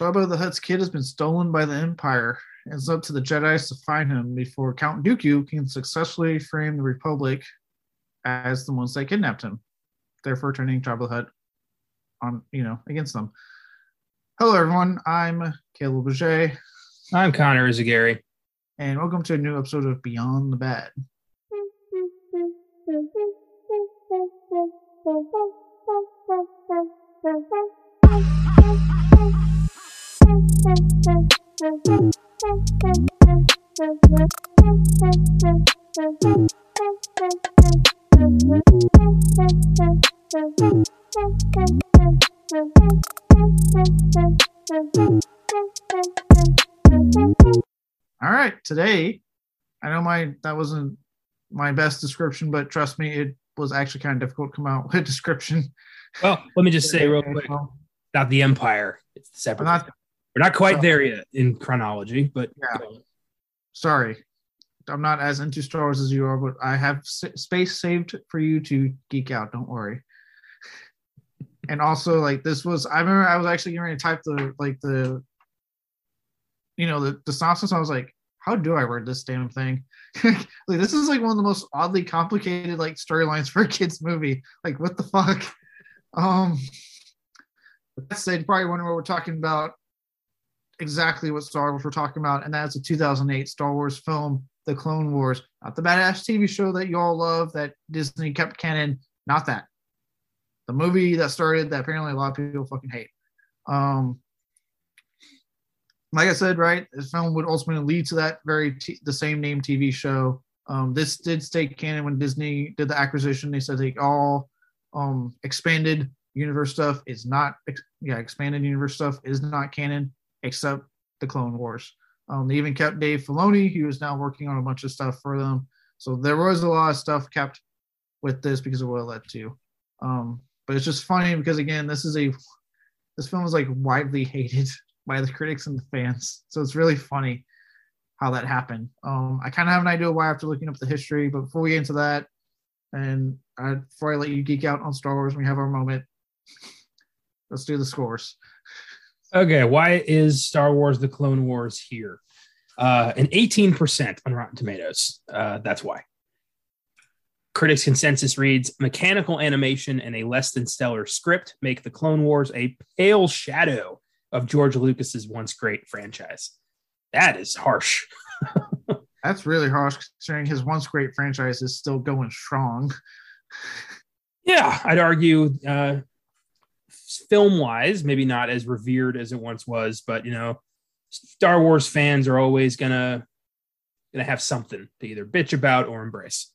Jabba the Hutt's kid has been stolen by the Empire. and It's up to the Jedi's to find him before Count Dooku can successfully frame the Republic as the ones that kidnapped him, therefore turning Jabba the Hutt on, you know, against them. Hello, everyone. I'm Caleb Boucher, I'm Connor Eyzaguirre. and welcome to a new episode of Beyond the Bad. All right, today, I know my that wasn't my best description, but trust me, it was actually kind of difficult to come out with a description. Well, let me just say real quick not the Empire. It's separate. Not We're not quite so- there yet in chronology, but Yeah. sorry. I'm not as into Star Wars as you are, but I have s- space saved for you to geek out. Don't worry. And also, like this was, I remember I was actually getting ready to type the like the, you know, the the synopsis. I was like, how do I word this damn thing? like this is like one of the most oddly complicated like storylines for a kids movie. Like what the fuck? Um, that said, probably wondering what we're talking about exactly what Star Wars we're talking about, and that's a 2008 Star Wars film, The Clone Wars. Not the badass TV show that you all love that Disney kept canon. Not that. The movie that started that apparently a lot of people fucking hate. Um, like I said, right, this film would ultimately lead to that very t- the same name TV show. Um, this did stay canon when Disney did the acquisition. They said they all um, expanded universe stuff is not yeah expanded universe stuff is not canon except the Clone Wars. Um, they even kept Dave Filoni, who is now working on a bunch of stuff for them. So there was a lot of stuff kept with this because of what it led to. Um, but it's just funny because again, this is a this film is like widely hated by the critics and the fans. So it's really funny how that happened. Um, I kind of have an idea why after looking up the history, but before we get into that, and I, before I let you geek out on Star Wars, we have our moment. Let's do the scores. Okay. Why is Star Wars: The Clone Wars here? Uh, an 18% on Rotten Tomatoes. Uh, that's why. Critics' consensus reads: mechanical animation and a less than stellar script make the Clone Wars a pale shadow of George Lucas's once great franchise. That is harsh. That's really harsh considering his once great franchise is still going strong. Yeah, I'd argue uh, film wise, maybe not as revered as it once was, but you know, Star Wars fans are always gonna gonna have something to either bitch about or embrace.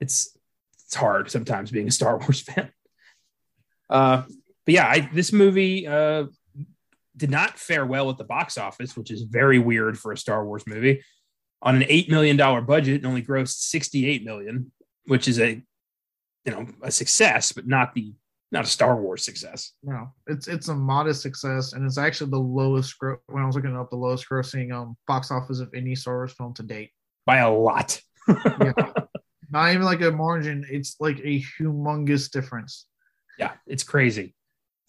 It's it's hard sometimes being a Star Wars fan. Uh, but yeah, I, this movie uh, did not fare well at the box office, which is very weird for a Star Wars movie. On an eight million dollar budget, it only grossed sixty eight million, which is a you know a success, but not the not a Star Wars success No, it's it's a modest success, and it's actually the lowest when I was looking up the lowest grossing um box office of any Star Wars film to date. by a lot. Yeah. Not even like a margin; it's like a humongous difference. yeah, it's crazy.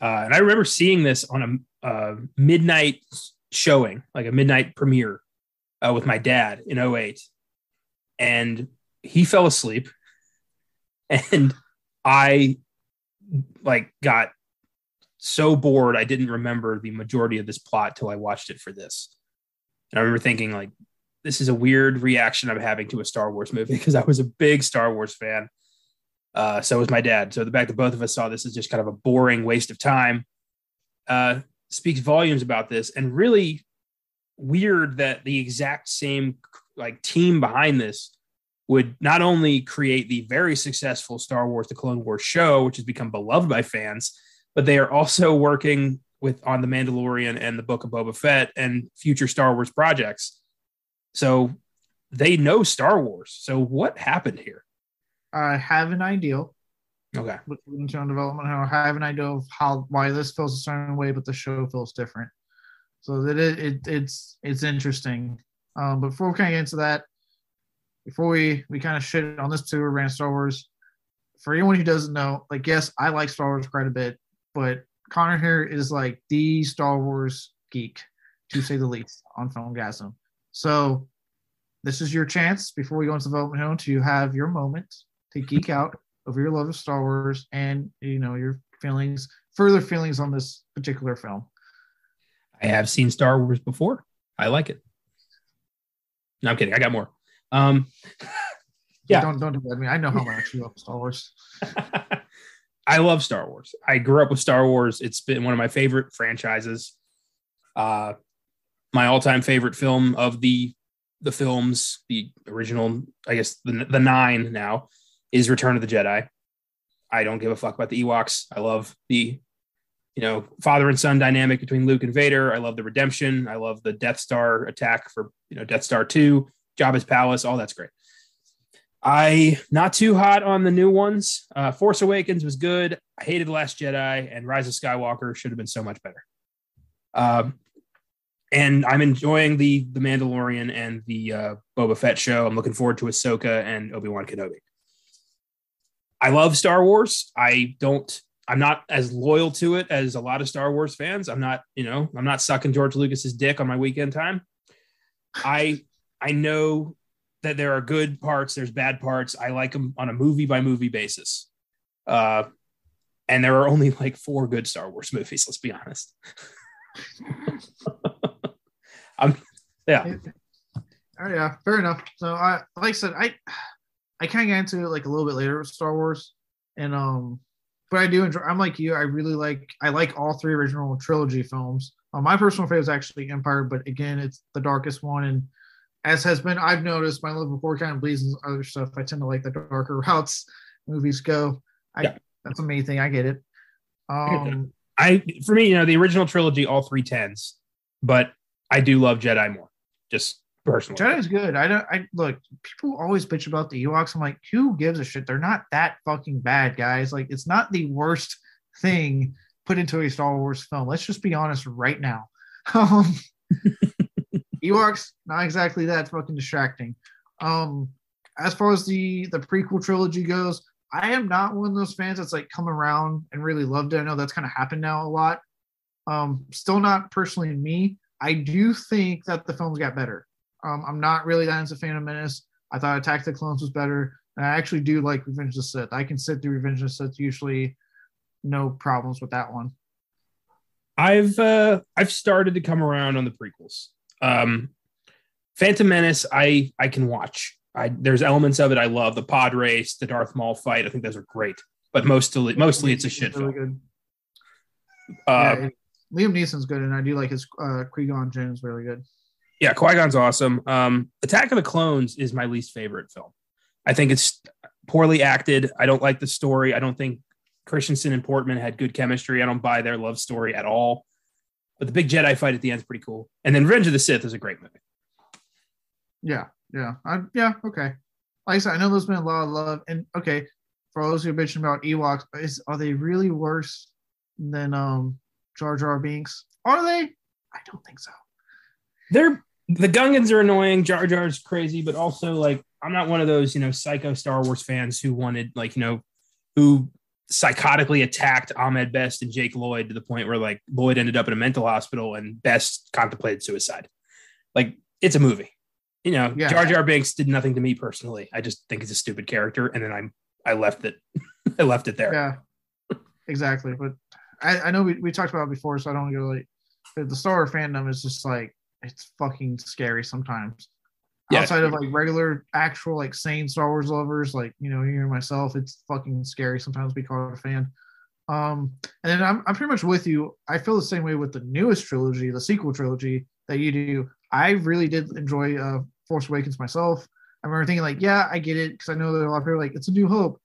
Uh, and I remember seeing this on a uh, midnight showing, like a midnight premiere, uh, with my dad in 08. and he fell asleep, and I like got so bored I didn't remember the majority of this plot till I watched it for this. And I remember thinking like this is a weird reaction I'm having to a Star Wars movie because I was a big Star Wars fan. Uh, so was my dad. So the fact that both of us saw this as just kind of a boring waste of time uh, speaks volumes about this, and really weird that the exact same like team behind this would not only create the very successful Star Wars: The Clone Wars show, which has become beloved by fans, but they are also working with on the Mandalorian and the Book of Boba Fett and future Star Wars projects. So they know Star Wars. So what happened here? I have an idea. Okay. with into on development. I have an idea of how why this feels a certain way, but the show feels different. So that it, it it's it's interesting. Um, but before we kind of get into that, before we we kind of shit on this tour ran Star Wars, for anyone who doesn't know, like yes, I like Star Wars quite a bit, but Connor here is like the Star Wars geek, to say the least, on Filmgazm. So this is your chance before we go into development home to have your moment to geek out over your love of Star Wars and you know your feelings, further feelings on this particular film. I have seen Star Wars before. I like it. No, I'm kidding. I got more. Um, yeah. Don't don't do that. I mean, I know how much you love Star Wars. I love Star Wars. I grew up with Star Wars. It's been one of my favorite franchises. Uh, my all-time favorite film of the the films, the original, I guess the the nine now, is Return of the Jedi. I don't give a fuck about the Ewoks. I love the you know father and son dynamic between Luke and Vader. I love the redemption. I love the Death Star attack for you know Death Star two, Jabba's palace. All that's great. I not too hot on the new ones. Uh, Force Awakens was good. I hated Last Jedi, and Rise of Skywalker should have been so much better. Um, and I'm enjoying the the Mandalorian and the uh, Boba Fett show. I'm looking forward to Ahsoka and Obi Wan Kenobi. I love Star Wars. I don't. I'm not as loyal to it as a lot of Star Wars fans. I'm not. You know, I'm not sucking George Lucas's dick on my weekend time. I I know that there are good parts, there's bad parts. I like them on a movie by movie basis. Uh, and there are only like four good Star Wars movies. Let's be honest. I'm, yeah. Oh, yeah, fair enough. So I, like I said, I, I kind of get into it like a little bit later with Star Wars, and um, but I do enjoy. I'm like you. I really like. I like all three original trilogy films. Uh, my personal favorite is actually Empire, but again, it's the darkest one, and as has been I've noticed my love before kind of bleeds and other stuff. I tend to like the darker routes movies go. I yeah. that's the main thing. I get it. Um I for me, you know, the original trilogy, all three tens, but I do love Jedi more. Just personally. Jedi's good. I don't I look, people always bitch about the Ewoks. I'm like, who gives a shit? They're not that fucking bad, guys. Like it's not the worst thing put into a Star Wars film. Let's just be honest right now. Um Ewoks, not exactly that fucking distracting. Um, as far as the the prequel trilogy goes, I am not one of those fans that's like come around and really loved it. I know that's kind of happened now a lot. Um, still not personally me. I do think that the films got better. Um, I'm not really that into Phantom Menace. I thought Attack the Clones was better. And I actually do like Revenge of the Sith. I can sit through Revenge of the Sith usually, no problems with that one. I've uh, I've started to come around on the prequels. Um, Phantom Menace, I I can watch. I there's elements of it I love. The pod race, the Darth Maul fight. I think those are great. But mostly mostly it's a shit really film. Good. Uh, yeah, Liam Neeson's good, and I do like his uh, Qui Gon Jinn is really good. Yeah, Qui Gon's awesome. Um, Attack of the Clones is my least favorite film. I think it's poorly acted. I don't like the story. I don't think Christensen and Portman had good chemistry. I don't buy their love story at all. But the big Jedi fight at the end is pretty cool. And then Revenge of the Sith is a great movie. Yeah, yeah, I, yeah. Okay. Like I said, I know there's been a lot of love, and okay, for those who are bitching about Ewoks, is are they really worse than um Jar Jar Binks? Are they? I don't think so. They're the Gungans are annoying. Jar Jar's crazy, but also like I'm not one of those you know psycho Star Wars fans who wanted like you know who psychotically attacked Ahmed Best and Jake Lloyd to the point where like Lloyd ended up in a mental hospital and Best contemplated suicide. Like it's a movie. You know, yeah. Jar Jar Binks did nothing to me personally. I just think it's a stupid character, and then I'm I left it. I left it there. Yeah, exactly. But I, I know we, we talked about it before, so I don't go like the Star Wars fandom is just like it's fucking scary sometimes yeah. outside of like regular actual like sane Star Wars lovers, like you know, you and myself, it's fucking scary sometimes be called a fan. Um, and then I'm I'm pretty much with you. I feel the same way with the newest trilogy, the sequel trilogy that you do. I really did enjoy uh, Force Awakens myself. I remember thinking like, yeah, I get it because I know that a lot of people like it's a New Hope.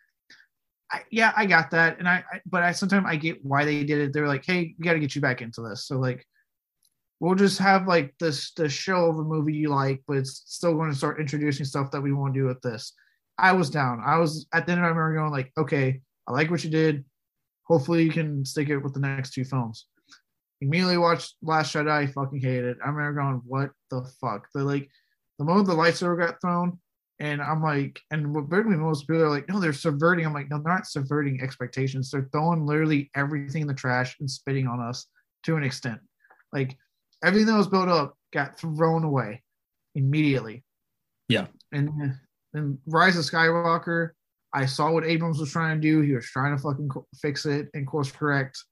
I, yeah, I got that, and I, I but I sometimes I get why they did it. They're like, hey, we got to get you back into this. So like, we'll just have like this the show of a movie you like, but it's still going to start introducing stuff that we want to do with this. I was down. I was at the end. I remember going like, okay, I like what you did. Hopefully, you can stick it with the next two films. Immediately watched Last Jedi. I fucking hated it. I remember going, what the fuck? The like the moment the lightsaber got thrown, and I'm like, and what me most people are like, no, they're subverting. I'm like, no, they're not subverting expectations. They're throwing literally everything in the trash and spitting on us to an extent. Like everything that was built up got thrown away immediately. Yeah. And then Rise of Skywalker, I saw what Abrams was trying to do. He was trying to fucking fix it and course correct.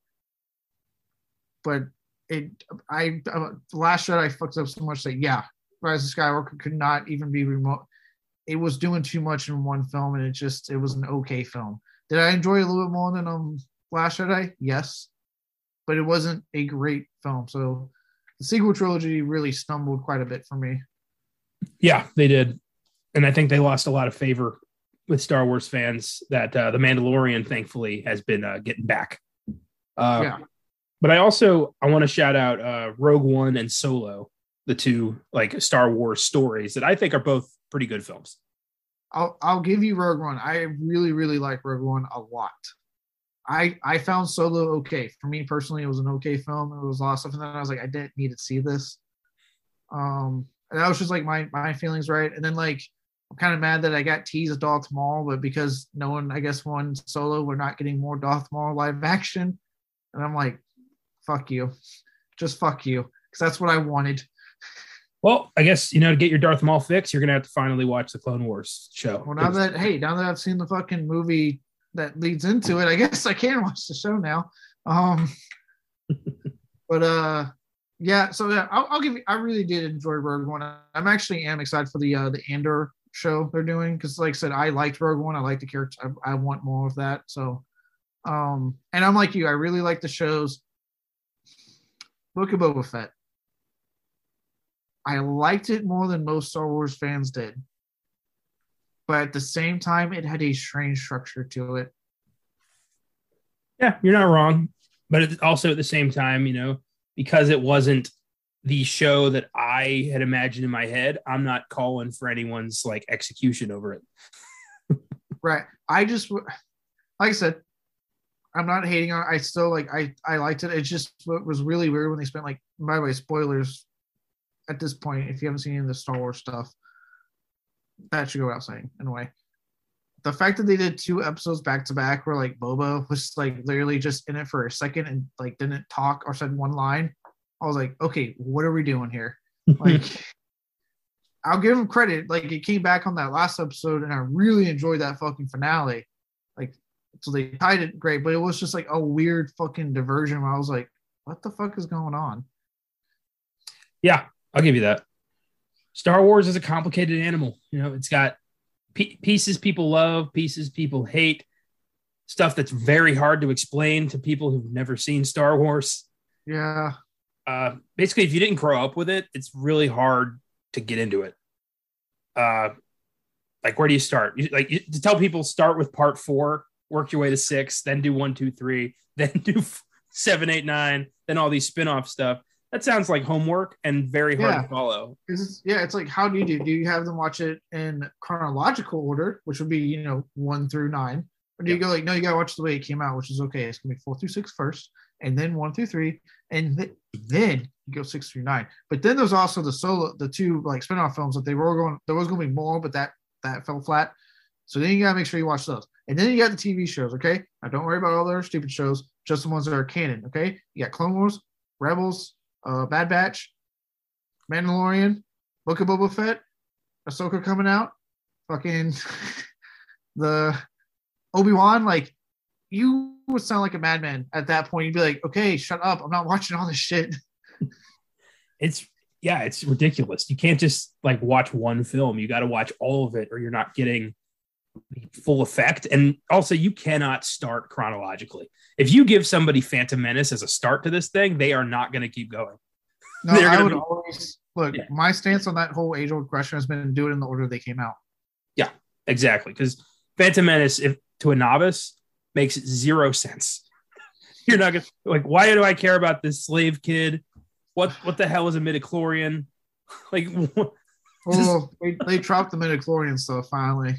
But it, I, uh, last shot I fucked up so much that yeah, Rise of Skywalker could not even be remote. It was doing too much in one film, and it just it was an okay film. Did I enjoy it a little bit more than um Last Jedi? Yes, but it wasn't a great film. So the sequel trilogy really stumbled quite a bit for me. Yeah, they did, and I think they lost a lot of favor with Star Wars fans. That uh, the Mandalorian, thankfully, has been uh, getting back. Uh, yeah. But I also I want to shout out uh, Rogue One and Solo, the two like Star Wars stories that I think are both pretty good films. I'll I'll give you Rogue One. I really really like Rogue One a lot. I I found Solo okay. For me personally, it was an okay film. It was a lot of stuff, and then I was like, I didn't need to see this. Um, and that was just like my my feelings, right? And then like I'm kind of mad that I got teased Darth Maul, but because no one, I guess, won Solo, we're not getting more Darth Maul live action, and I'm like, fuck you, just fuck you, because that's what I wanted. Well, I guess you know to get your Darth Maul fix, you're gonna have to finally watch the Clone Wars show. Well, now that hey, now that I've seen the fucking movie that leads into it, I guess I can watch the show now. Um, but uh, yeah. So yeah, I'll, I'll, give you. I really did enjoy Rogue One. I'm actually am excited for the uh the Andor show they're doing because, like I said, I liked Rogue One. I like the character. I, I want more of that. So, um, and I'm like you. I really like the shows. Book of Boba Fett. I liked it more than most Star Wars fans did. But at the same time, it had a strange structure to it. Yeah, you're not wrong. But also at the same time, you know, because it wasn't the show that I had imagined in my head, I'm not calling for anyone's like execution over it. right. I just, like I said, I'm not hating on. I still like. I I liked it. It just was really weird when they spent like. By the way, spoilers at this point, if you haven't seen any of the Star Wars stuff, that should go without saying in a way. The fact that they did two episodes back to back where like Boba was like literally just in it for a second and like didn't talk or said one line, I was like, okay, what are we doing here? Like, I'll give him credit. Like, it came back on that last episode, and I really enjoyed that fucking finale. Like, so they tied it great, but it was just like a weird fucking diversion where I was like, what the fuck is going on? Yeah, I'll give you that. Star Wars is a complicated animal. You know, it's got pieces people love, pieces people hate, stuff that's very hard to explain to people who've never seen Star Wars. Yeah. Uh, basically, if you didn't grow up with it, it's really hard to get into it. Uh, like, where do you start? You, like, you, to tell people, start with part four, work your way to six, then do one, two, three, then do seven, eight, nine, then all these spin off stuff that sounds like homework and very hard yeah. to follow. It's, yeah, it's like how do you do? Do you have them watch it in chronological order, which would be you know one through nine, or do you go like no, you gotta watch the way it came out, which is okay. It's gonna be four through six first, and then one through three, and th- then you go six through nine. But then there's also the solo, the two like spinoff films that they were going. There was gonna be more, but that that fell flat. So then you gotta make sure you watch those, and then you got the TV shows. Okay, now don't worry about all the other stupid shows, just the ones that are canon. Okay, you got Clone Wars, Rebels, uh, Bad Batch, Mandalorian, Book of Boba Fett, Ahsoka coming out, fucking the Obi Wan. Like you would sound like a madman at that point. You'd be like, okay, shut up. I'm not watching all this shit. It's yeah, it's ridiculous. You can't just like watch one film. You got to watch all of it, or you're not getting full effect. And also, you cannot start chronologically. If you give somebody Phantom Menace as a start to this thing, they are not going to keep going. No, I would be, always look. Yeah. My stance on that whole age old question has been do it in the order they came out. Yeah, exactly. Because Phantom Menace, if to a novice, makes zero sense. You're not gonna like. Why do I care about this slave kid? What what the hell is a midichlorian? Like, oh, they, they dropped the midichlorian stuff finally.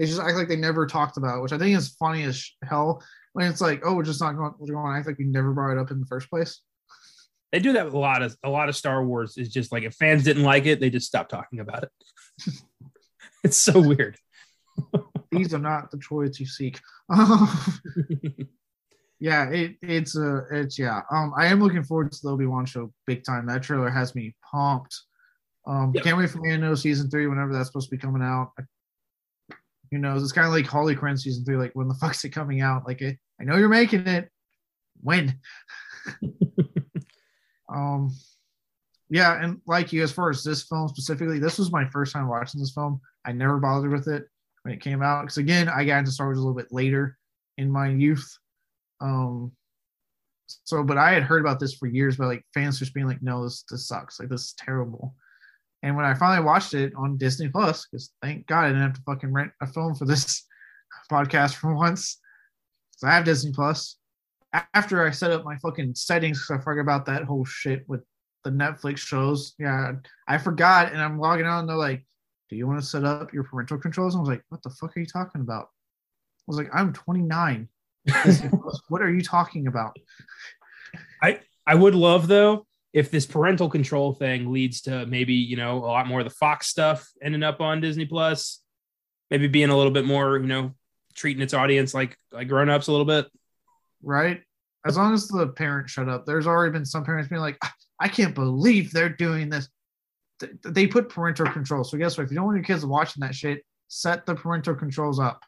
They just act like they never talked about it, which I think is funny as hell. When it's like, oh, we're just not going, we're going to act like we never brought it up in the first place. They do that with a lot of a lot of Star Wars. Is just like if fans didn't like it, they just stop talking about it. it's so weird. These are not the choice you seek. Yeah, it, it's a it's yeah. Um, I am looking forward to the Obi Wan show big time. That trailer has me pumped. Um, Yep. can't wait for Mando season three whenever that's supposed to be coming out. Who knows? It's kind of like Harley Quinn season three. Like when the fuck's it coming out? Like it, I know you're making it. When? um, yeah, and like you, as far as this film specifically, this was my first time watching this film. I never bothered with it when it came out because again, I got into Star Wars a little bit later in my youth. Um, so, but I had heard about this for years, but like fans just being like, "No, this this sucks. Like this is terrible." And when I finally watched it on Disney Plus, because thank God I didn't have to fucking rent a film for this podcast for once, because I have Disney Plus. After I set up my fucking settings, because I forgot about that whole shit with the Netflix shows. Yeah, I forgot, and I'm logging on. And they're like, "Do you want to set up your parental controls?" And I was like, "What the fuck are you talking about?" I was like, "I'm 29. What are you talking about?" I I would love though if this parental control thing leads to maybe you know a lot more of the Fox stuff ending up on Disney Plus, maybe being a little bit more you know treating its audience like like grown ups a little bit. right? As long as the parents shut up. There's already been some parents being like, I can't believe they're doing this. They put parental control. So guess what? If you don't want your kids watching that shit, set the parental controls up.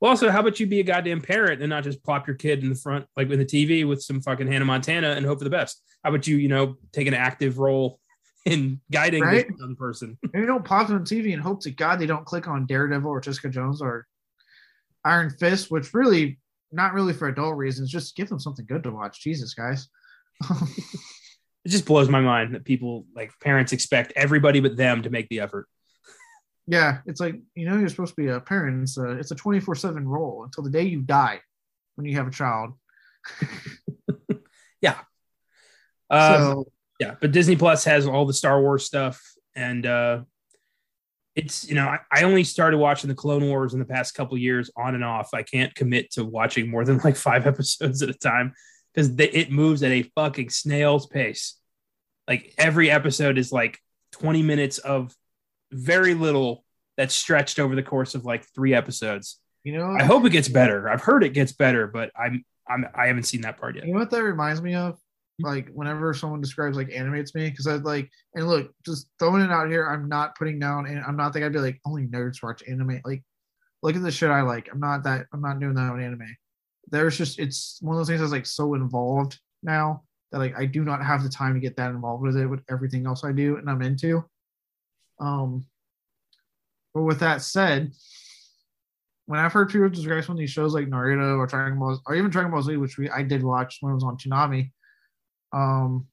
Well, also, how about you be a goddamn parent and not just plop your kid in the front, like with the TV with some fucking Hannah Montana and hope for the best? How about you, you know, take an active role in guiding Right? this young person? You don't pop it on TV and hope to God they don't click on Daredevil or Jessica Jones or Iron Fist, which really not really for adult reasons. Just give them something good to watch. Jesus, guys. It just blows my mind that people, like parents, expect everybody but them to make the effort. Yeah, it's like you know you're supposed to be a parent. It's a it's a 24 seven role until the day you die when you have a child. Uh, so yeah but disney plus has all the star wars stuff and uh it's you know I, I only started watching the clone wars in the past couple years on and off i can't commit to watching more than like five episodes at a time because it moves at a fucking snail's pace like every episode is like 20 minutes of very little that's stretched over the course of like three episodes you know i hope it gets better i've heard it gets better but i'm i'm i haven't seen that part yet You know what that reminds me of? Like whenever someone describes like animates me, because I like and look, just throwing it out here, I'm not putting down and I'm not thinking I'd be like only nerds watch anime. Like, look at the shit I like. I'm not that I'm not doing that on anime. There's just it's one of those things that's like so involved now that like I do not have the time to get that involved with it with everything else I do and I'm into. Um but with that said, when I've heard people describe some of these shows like Naruto or Dragon Ball or even Dragon Ball Z, which we I did watch when it was on Toonami, um,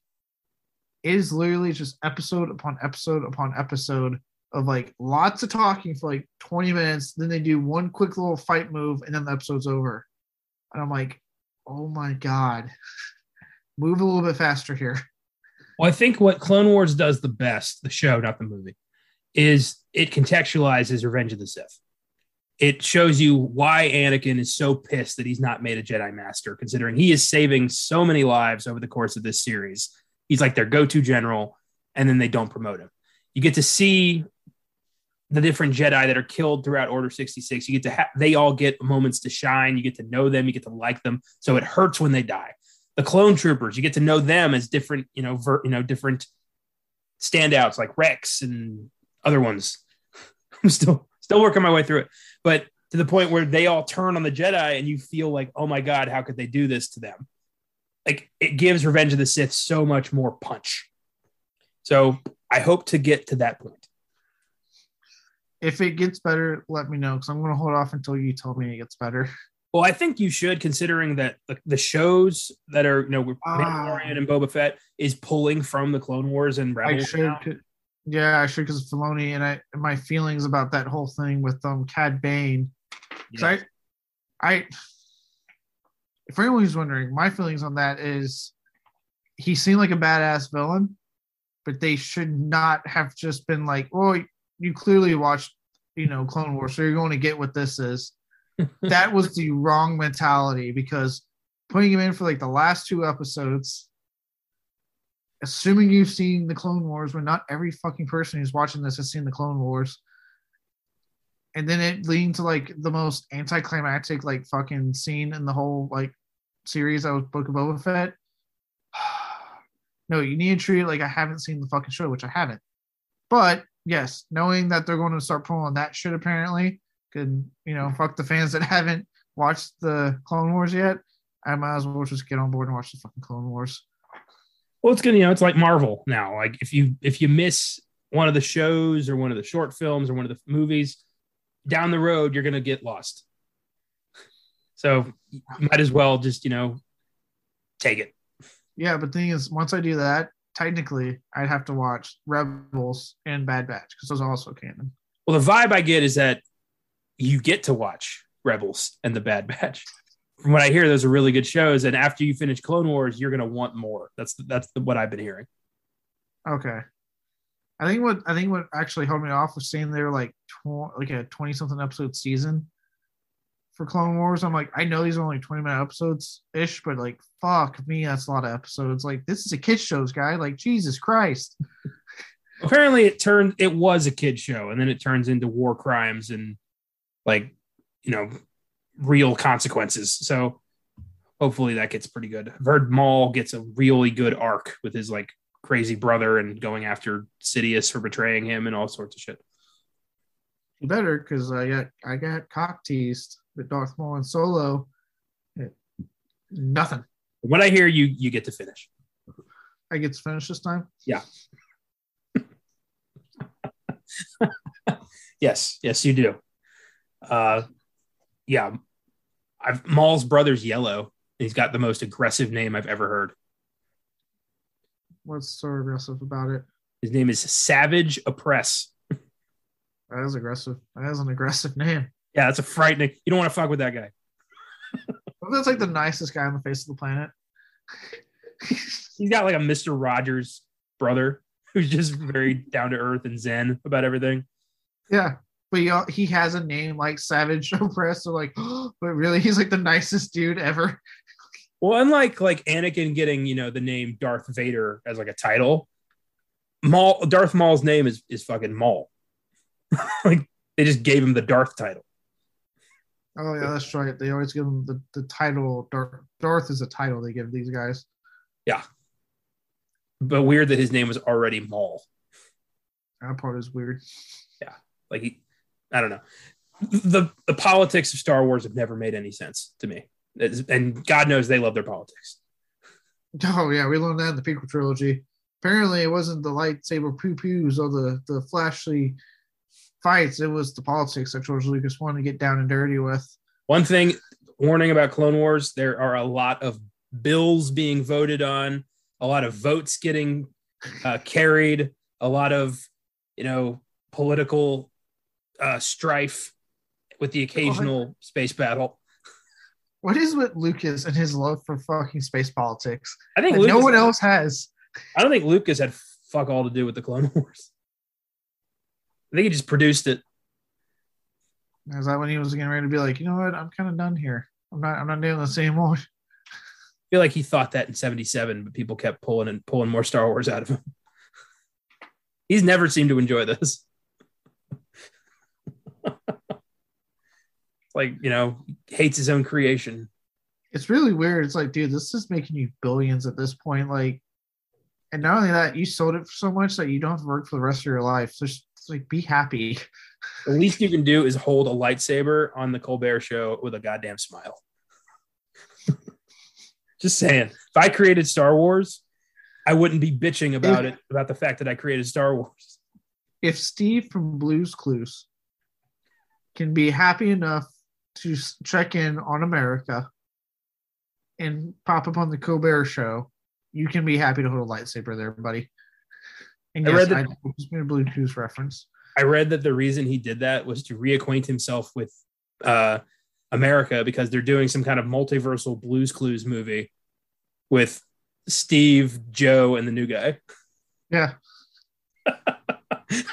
it is literally just episode upon episode upon episode of like lots of talking for like 20 minutes. Then they do one quick little fight move and then the episode's over. And I'm like, oh my God, move a little bit faster here. Well, I think what Clone Wars does the best, the show, not the movie, is it contextualizes Revenge of the Sith. It shows you why Anakin is so pissed that he's not made a Jedi Master, considering he is saving so many lives over the course of this series. He's like their go to general, and then they don't promote him. You get to see the different Jedi that are killed throughout Order 66. You get to have, they all get moments to shine. You get to know them. You get to like them. So it hurts when they die the clone troopers you get to know them as different you know ver, you know different standouts like rex and other ones i'm still still working my way through it but to the point where they all turn on the jedi and you feel like oh my god how could they do this to them like it gives revenge of the sith so much more punch so i hope to get to that point If it gets better, let me know because I'm going to hold off until you tell me it gets better. Well, I think you should, considering that the, the shows that are, you know, with Ah. Mandalorian and Boba Fett is pulling from the Clone Wars and I Rebels. should, now. could- yeah, I should because of Filoni and I my feelings about that whole thing with um Cad Bane. Yeah. I, I, if anyone who's wondering, my feelings on that is he seemed like a badass villain, but they should not have just been like, well, you clearly watched, you know, Clone Wars, so you're going to get what this is. that was the wrong mentality because putting him in for like the last two episodes, assuming you've seen the Clone Wars, when not every fucking person who's watching this has seen the Clone Wars, and then it leading to like the most anticlimactic like fucking scene in the whole like series was Book of Boba Fett. no, you need to treat it like I haven't seen the fucking show, which I haven't. But yes, knowing that they're going to start pulling that shit apparently, could you know, fuck the fans that haven't watched the Clone Wars yet. I might as well just get on board and watch the fucking Clone Wars. Well, it's gonna, you know, it's like Marvel now. Like if you if you miss one of the shows or one of the short films or one of the movies, down the road you're gonna get lost. So you might as well just, you know, take it. Yeah, but the thing is, once I do that, technically I'd have to watch Rebels and Bad Batch because those are also canon. Well, the vibe I get is that you get to watch Rebels and the Bad Batch. From what I hear, those are really good shows, and after you finish Clone Wars, you're gonna want more. That's that's the, what I've been hearing. Okay. I think what I think what actually held me off was seeing there like tw- like a twenty something episode season for Clone Wars. I'm like, I know these are only twenty minute episodes ish, but like, fuck me, that's a lot of episodes. Like, this is a kids shows, guy. Like, Jesus Christ. Apparently, it turned it was a kid show, and then it turns into war crimes and like you know real consequences. So hopefully that gets pretty good. I've heard Maul gets a really good arc with his like crazy brother and going after Sidious for betraying him and all sorts of shit. Better because I got I got cock teased with Darth Maul and Solo. It, nothing. When I hear you, you get to finish. I get to finish this time. Yeah. yes, yes, you do. Uh, yeah, I've Maul's brother's yellow. He's got the most aggressive name I've ever heard. What's so aggressive about it? His name is Savage Oppress. That is aggressive. That is an aggressive name. Yeah, that's a frightening. You don't want to fuck with that guy. That's like the nicest guy on the face of the planet. He's got like a Mister Rogers brother who's just very down to earth and zen about everything. Yeah, but he, he has a name like Savage Oppress. So like, but really, he's like the nicest dude ever. Well, unlike like Anakin getting you know the name Darth Vader as like a title, Maul Darth Maul's name is is fucking Maul. like they just gave him the Darth title. Oh yeah, that's right. They always give him the, the title. Darth, Darth is a title they give these guys. Yeah, but weird that his name was already Maul. That part is weird. Yeah, like he, I don't know. The the politics of Star Wars have never made any sense to me, It's- and God knows they love their politics. Oh yeah, we learned that in the prequel trilogy. Apparently, it wasn't the lightsaber poo poos or the the flashy fights. It was the politics that George Lucas wanted to get down and dirty with. One thing, warning about Clone Wars: there are a lot of bills being voted on, a lot of votes getting uh, carried, a lot of you know political uh, strife with the occasional space battle. What is with Lucas and his love for fucking space politics? I think Lucas, no one else has. I don't think Lucas had fuck all to do with the Clone Wars. I think he just produced it. Is that when he was getting ready to be like, you know what? I'm kind of done here. I'm not. I'm not doing this anymore. I feel like he thought that in '77, but people kept pulling and pulling more Star Wars out of him. He's never seemed to enjoy this. Like you know, hates his own creation. It's really weird. It's like, dude, this is making you billions at this point. Like, and not only that, you sold it for so much that you don't have to work for the rest of your life. So just like, be happy. The least you can do is hold a lightsaber on the Colbert Show with a goddamn smile. Just saying. If I created Star Wars, I wouldn't be bitching about it about the fact that I created Star Wars. If Steve from Blues Clues can be happy enough to check in on America and pop up on the Colbert Show, you can be happy to hold a lightsaber there, buddy. And I yes, read I, that- been a Blues Clues reference. I read that the reason he did that was to reacquaint himself with uh, America because they're doing some kind of multiversal Blues Clues movie with Steve, Joe, and the new guy. Yeah. and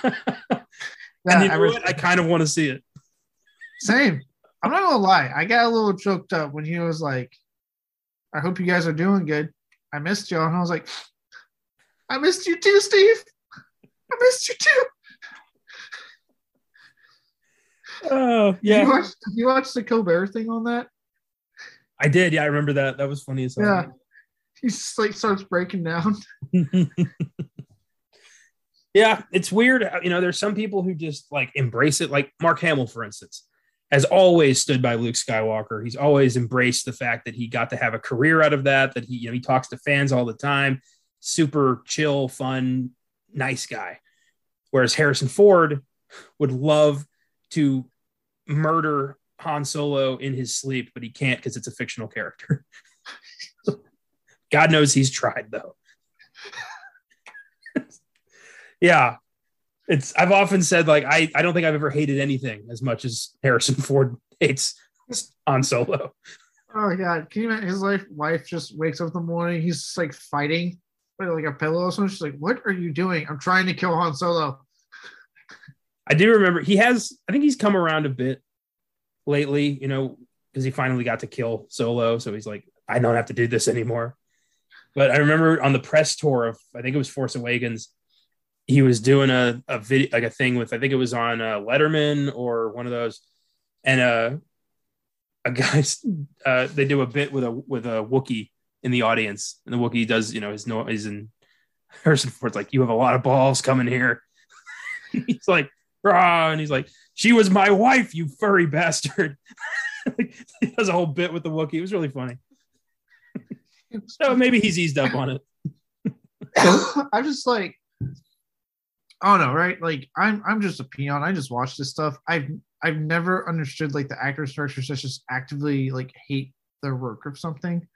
you know I read- what? I kind of want to see it. Same. I'm not gonna lie. I got a little choked up when he was like, "I hope you guys are doing good. I missed you," and I was like, "I missed you too, Steve. I missed you too." Oh You watched, you watched the Colbert thing on that? I did. Yeah, I remember that. That was funny as hell. Yeah. He just like starts breaking down. yeah, it's weird. You know, there's some people who just like embrace it. Like Mark Hamill, for instance, has always stood by Luke Skywalker. He's always embraced the fact that he got to have a career out of that. That he, you know, he talks to fans all the time. Super chill, fun, nice guy. Whereas Harrison Ford would love to murder Han Solo in his sleep, but he can't because it's a fictional character. God knows he's tried though. yeah. It's I've often said like I, I don't think I've ever hated anything as much as Harrison Ford hates Han Solo. Oh my god. Can you imagine his life wife just wakes up in the morning, he's just like fighting with like a pillow or something. She's like, What are you doing? I'm trying to kill Han Solo. I do remember he has I think he's come around a bit lately, you know, because he finally got to kill Solo. So he's like, I don't have to do this anymore. But I remember on the press tour of I think it was Force Awakens, he was doing a, a video like a thing with I think it was on uh, Letterman or one of those, and uh, a guy uh, they do a bit with a with a Wookie in the audience, and the Wookie does you know his noise and Harrison Ford's like, "You have a lot of balls coming here." he's like, Rah, and he's like, "She was my wife, you furry bastard." he does a whole bit with the Wookie. It was really funny so maybe he's eased up on it. I'm just like, I don't know, right? Like I'm I'm just a peon. I just watch this stuff. I've I've never understood like the actor structures that just actively like hate their work or something.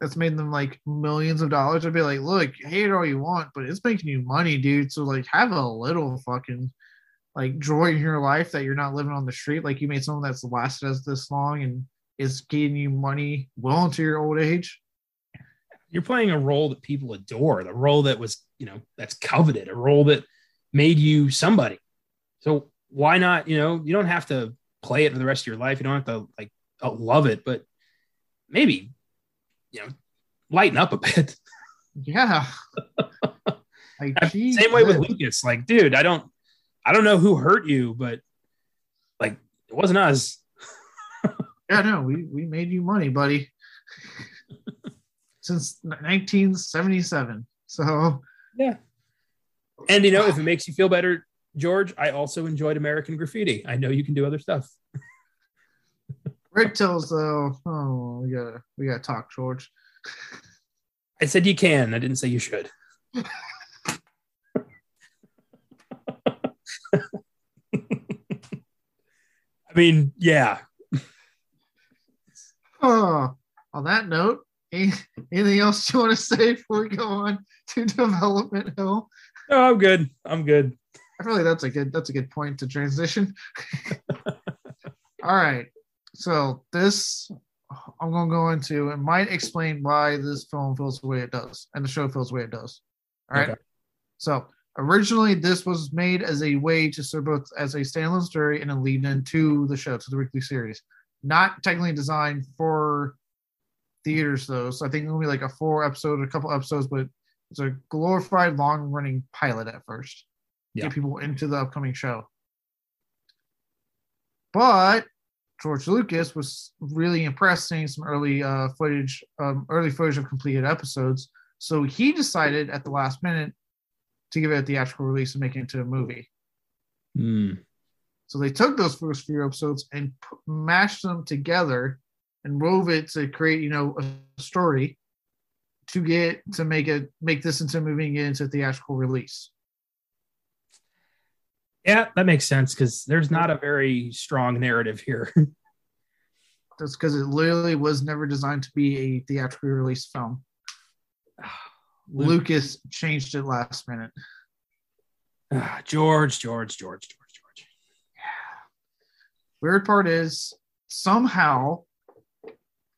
That's made them like millions of dollars. I'd be like, look, hate it all you want, but it's making you money, dude. So like have a little fucking like joy in your life that you're not living on the street. Like you made someone that's lasted us this long and is getting you money well into your old age you're playing a role that people adore, the role that was, you know, that's coveted, a role that made you somebody. So why not, you know, you don't have to play it for the rest of your life. You don't have to like uh, love it, but maybe, you know, lighten up a bit. Yeah. like, Same way with Lucas. Like, dude, I don't, I don't know who hurt you, but like, it wasn't us. yeah, no, we, we made you money, buddy since 1977. So yeah. And you know, if it makes you feel better, George, I also enjoyed American Graffiti. I know you can do other stuff. Red Tails, though. Oh, we gotta we gotta talk, George. I said you can. I didn't say you should. I mean, yeah. Oh, on that note, Anything else you want to say before we go on to Development Hell? No, I'm good. I'm good. I feel like that's a good that's a good point to transition. All right. So this I'm gonna go into and might explain why this film feels the way it does and the show feels the way it does. All right. Okay. So originally this was made as a way to serve both as a standalone story and a lead into the show to the weekly series. Not technically designed for theaters though, so I think it'll be like a four episode, a couple episodes, but it's a glorified long running pilot at first. Yeah. Get people into the upcoming show. But George Lucas was really impressed seeing some early uh, footage, um, early footage of completed episodes. So he decided at the last minute to give it a theatrical release and make it into a movie. Mm. So they took those first few episodes and p- mashed them together and wove it to create, you know, a story to get to make it make this into a movie and get into theatrical release. Yeah, that makes sense because there's not a very strong narrative here. That's because it literally was never designed to be a theatrically released film. Lucas changed it last minute. George, George, George, George, George. Yeah. Weird part is somehow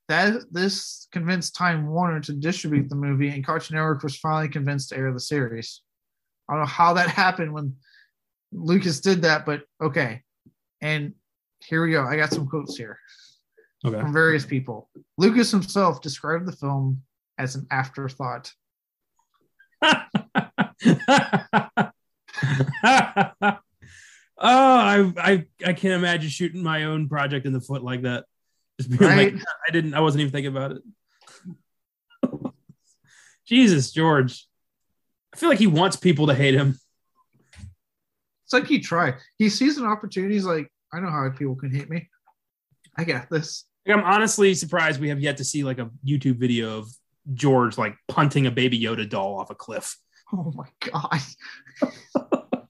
that this convinced Time Warner to distribute the movie, and Cartoon Network was finally convinced to air the series. I don't know how that happened when Lucas did that, but okay. And here we go. I got some quotes here okay. from various people. Lucas himself described the film as an afterthought. oh, I, I I can't imagine shooting my own project in the foot like that. Just being Right? like, I didn't, I wasn't even thinking about it. Jesus, George. I feel like he wants people to hate him. It's like he tried. He sees an opportunity. He's like, I know how people can hate me. I got this. I'm honestly surprised we have yet to see like a YouTube video of George like punting a baby Yoda doll off a cliff. Oh my god.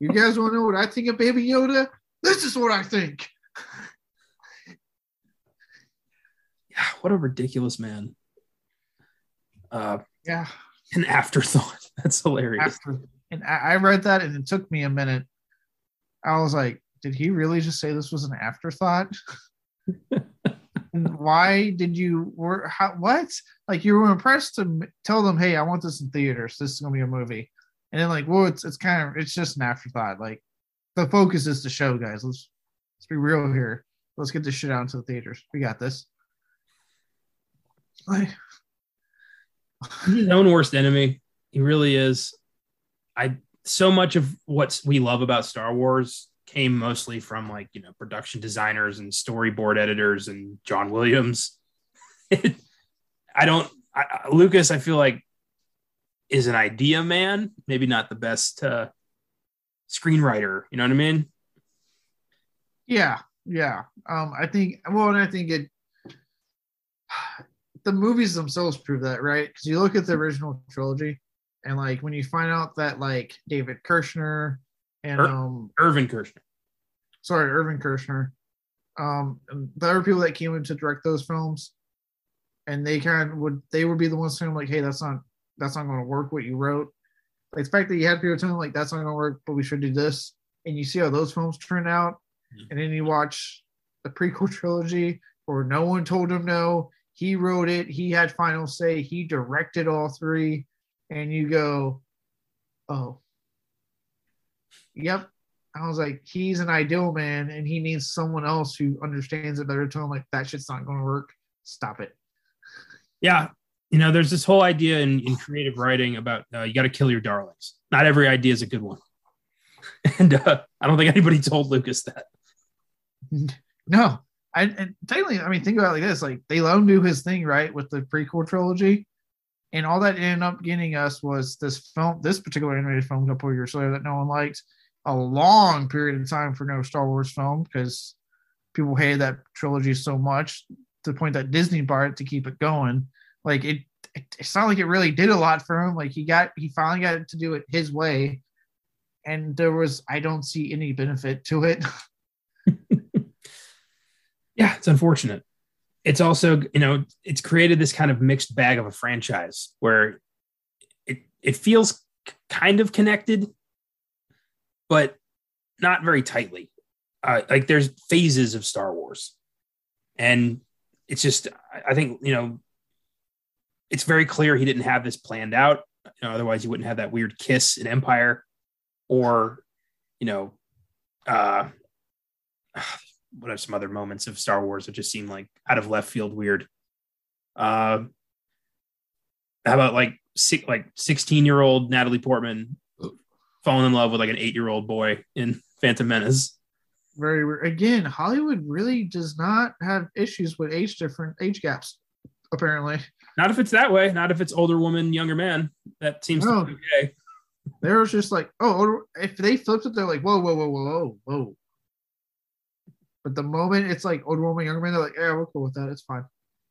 you guys want to know what I think of Baby Yoda? This is what I think. Yeah, what a ridiculous man. Uh, Yeah. an afterthought. That's hilarious. After, and I, read that and it took me a minute. I was like, did he really just say this was an afterthought? why did you were how what? Like you were impressed to tell them, hey, I want this in theaters. This is gonna be a movie. And then like, well, it's it's kind of it's just an afterthought. Like the focus is the show, guys. Let's let's be real here. Let's get this shit out into the theaters. We got this. Like, He's his own worst enemy. He really is. I so much of what we love about Star Wars came mostly from like you know production designers and storyboard editors and John Williams. I don't I, Lucas. I feel like is an idea man, maybe not the best uh, screenwriter. You know what I mean? Yeah, yeah. Um, I think well, and I think it. The movies themselves prove that, right? Because you look at the original trilogy, and like when you find out that like David Kirshner and Er- um, Irvin Kershner. sorry, Irvin Kershner, um, and the other people that came in to direct those films, and they kind of would they would be the ones saying like, hey, that's not that's not going to work what you wrote. Like the fact that you had people telling like that's not going to work, but we should do this, and you see how those films turn out, Mhm. and then you watch the prequel trilogy where no one told him no. He wrote it. He had final say. He directed all three, and you go, oh, yep. I was like, he's an ideal man, and he needs someone else who understands it better. To him, like that shit's not going to work. Stop it. Yeah, you know, there's this whole idea in, in creative writing about uh, you got to kill your darlings. Not every idea is a good one, and uh, I don't think anybody told Lucas that. No, I and technically, I mean, think about it like this: like they him do his thing, right, with the prequel trilogy, and all that ended up getting us was this film, this particular animated film, a couple of years later that no one liked. A long period of time for no Star Wars film because people hated that trilogy so much to the point that Disney bought it to keep it going. Like it, it, it's not like it really did a lot for him. Like he got, he finally got to do it his way, and there was, I don't see any benefit to it. Yeah, it's unfortunate. It's also, you know, it's created this kind of mixed bag of a franchise where it it feels kind of connected, but not very tightly. Uh, like there's phases of Star Wars, and it's just, I- think, you know, it's very clear he didn't have this planned out. You know, otherwise, he wouldn't have that weird kiss in Empire, or, you know, uh, what are some other moments of Star Wars that just seem like out of left field weird? Uh, how about like six, like sixteen year old Natalie Portman falling in love with like an eight year old boy in Phantom Menace? very weird. again hollywood really does not have issues with age different age gaps apparently Not if it's that way. Not if it's older woman, younger man. That seems No. to be okay. there was just like oh if they flipped it they're like whoa whoa whoa whoa whoa whoa but the moment it's like older woman younger man they're like yeah we're cool with that it's fine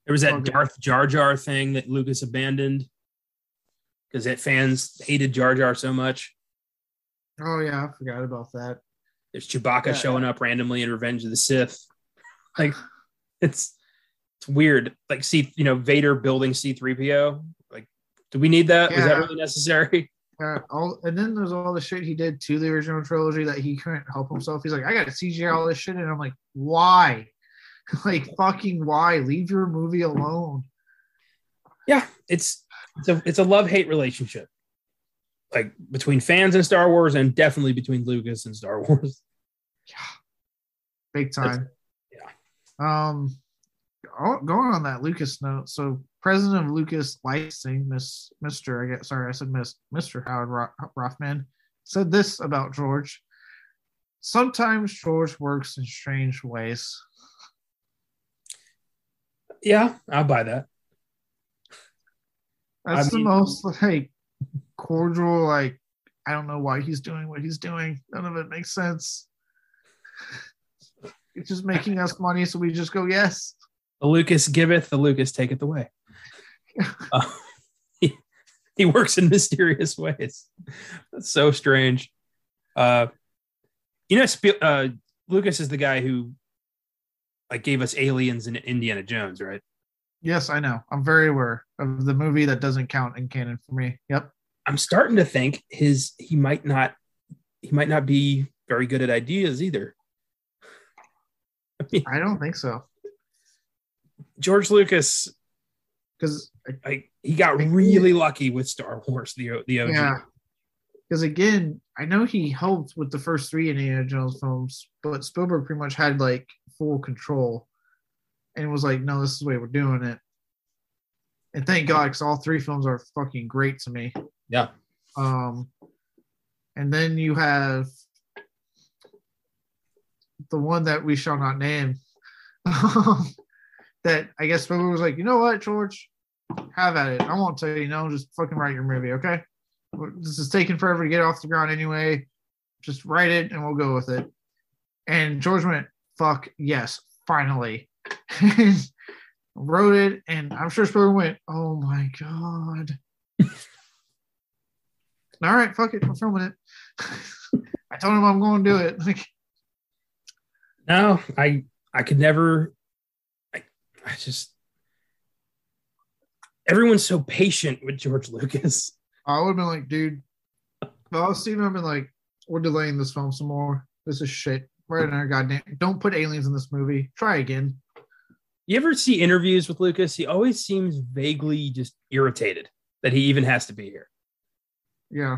There was that Okay. Darth Jar Jar thing that Lucas abandoned because that fans hated Jar Jar so much. oh yeah i forgot about that There's Chewbacca Yeah. showing up randomly in Revenge of the Sith. Like it's it's weird. Like see, you know, Vader building C3PO. Like, do we need that? Was that really necessary? uh, all and then there's all the shit he did to the original trilogy that he couldn't help himself. He's like i gotta cgi all this shit and i'm like why? Like fucking why? Leave your movie alone. Yeah, it's it's a it's a love hate relationship, like between fans and Star Wars, and definitely between Lucas and Star Wars. Yeah, big time. yeah. Um, oh, going on that Lucas note, so president of Lucas Licensing, Miss Mister, I guess, sorry, I said Miss Mister Howard Rothman said this about George. Sometimes George works in strange ways. Yeah, I'll buy that. That's I the mean- most like cordial. Like I don't know why he's doing what he's doing. None of it makes sense. It's just making us money, so we just go yes. The Lucas giveth, the Lucas taketh away. Uh, he, he works in mysterious ways. That's so strange. Uh, you know, Sp- uh, Lucas is the guy who like gave us aliens in Indiana Jones, right? Yes, I know. I'm very aware of the movie that doesn't count in canon for me. Yep. I'm starting to think his he might not he might not be very good at ideas either. I don't think so. George Lucas, Because like he got really lucky with Star Wars, the the OG. yeah. Because again, I know he helped with the first three Indiana Jones films, but Spielberg pretty much had like full control and was like, no, this is the way we're doing it. And thank God, because all three films are fucking great to me. Yeah. Um, and then you have the one that we shall not name. that I guess Spielberg was like, you know what, George, have at it. I won't tell you no, just fucking write your movie, okay? This is taking forever to get off the ground anyway. Just write it and we'll go with it. And George went, fuck yes, finally. Wrote it, and I'm sure Spielberg went, oh my god. All right, fuck it, we're filming it. I told him I'm going to do it. Like, No, I I could never. I, I just everyone's so patient with George Lucas. I would have been like, dude, if I was Steven, I've been like, we're delaying this film some more. This is shit. Right in our goddamn. Don't put aliens in this movie. Try again. You ever see interviews with Lucas? He always seems vaguely just irritated that he even has to be here. Yeah.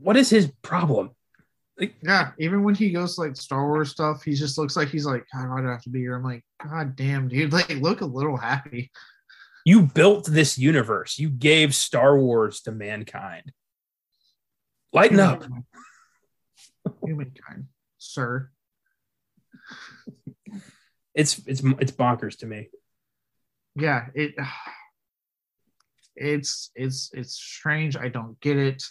What is his problem? Like, Yeah. Even when he goes to, like Star Wars stuff, he just looks like he's like, God, why do I have to be here? I'm like, God damn, dude. Like, look a little happy. You built this universe. You gave Star Wars to mankind. Lighten up. Humankind, sir. It's it's it's bonkers to me. yeah it it's it's it's strange i don't get it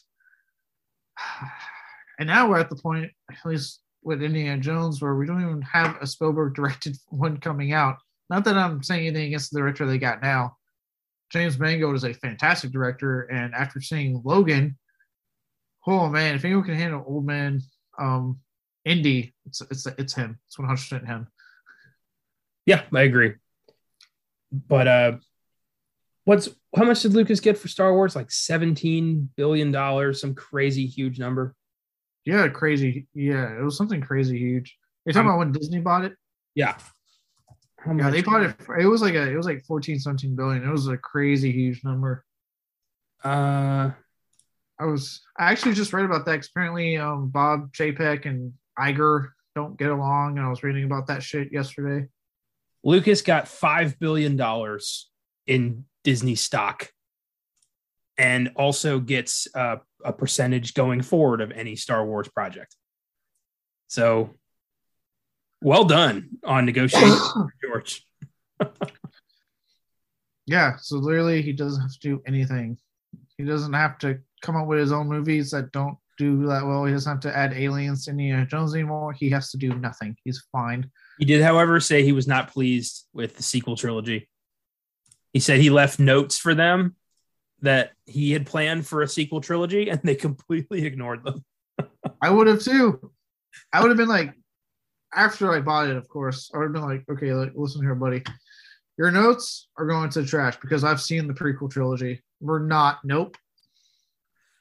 and now we're at the point at least with indiana jones where we don't even have a spielberg directed one coming out not that i'm saying anything against the director they got now james mangold is a fantastic director and after seeing logan oh man if anyone can handle old man um indy it's it's it's him it's 100% him Yeah, I agree. But uh what's how much did Lucas get for Star Wars? Like 17 billion dollars, some crazy huge number. Yeah, crazy. Yeah, it was something crazy huge. You're talking about when Disney bought it? Yeah. How Yeah, they bought it. It was like a, it was like 14, 17 billion. It was a crazy huge number. Uh I was, I actually just read about that. 'cause apparently, um, Bob Chapek and Iger don't get along, and I was reading about that shit yesterday. Lucas got five billion dollars in Disney stock and also gets uh, a percentage going forward of any Star Wars project. So well done on negotiating, George. Yeah, so literally, he doesn't have to do anything. He doesn't have to come up with his own movies that don't do that well. He doesn't have to add aliens to Indiana Jones anymore. He has to do nothing. He's fine. He did, however, say he was not pleased with the sequel trilogy. He said he left notes for them that he had planned for a sequel trilogy and they completely ignored them. I would have too. I would have been like, after I bought it, of course, I would have been like, okay, like, listen here, buddy. Your notes are going to the trash because I've seen the prequel trilogy. We're not, nope.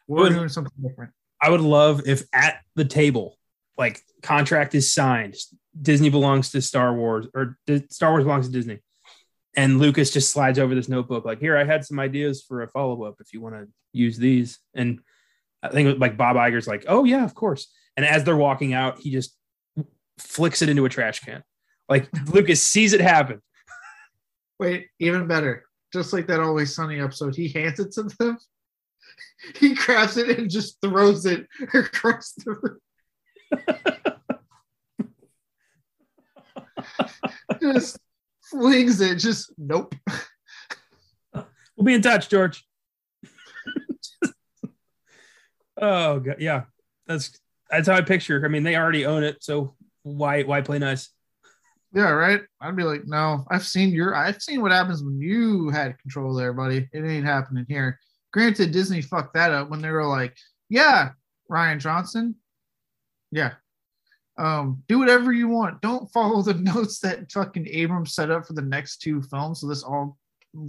We're Would- doing something different. I would love if at the table, like contract is signed, Disney belongs to Star Wars or Star Wars belongs to Disney. And Lucas just slides over this notebook, like, here, I had some ideas for a follow up if you want to use these. And I think like Bob Iger's like, oh, yeah, of course. And as they're walking out, he just flicks it into a trash can. Like Lucas sees it happen. Wait, even better. Just like that Always Sunny episode, he hands it to them. He grabs it and just throws it across the room. just flings it. Just nope. We'll be in touch, George. oh god, yeah. That's that's how I picture. I mean, they already own it, so why why play nice? Yeah, right. I'd be like, no, I've seen your, I've seen what happens when you had control there, buddy. It ain't happening here. Granted, Disney fucked that up when they were like, yeah, Rian Johnson, yeah, um, do whatever you want. Don't follow the notes that fucking Abrams set up for the next two films. So this all,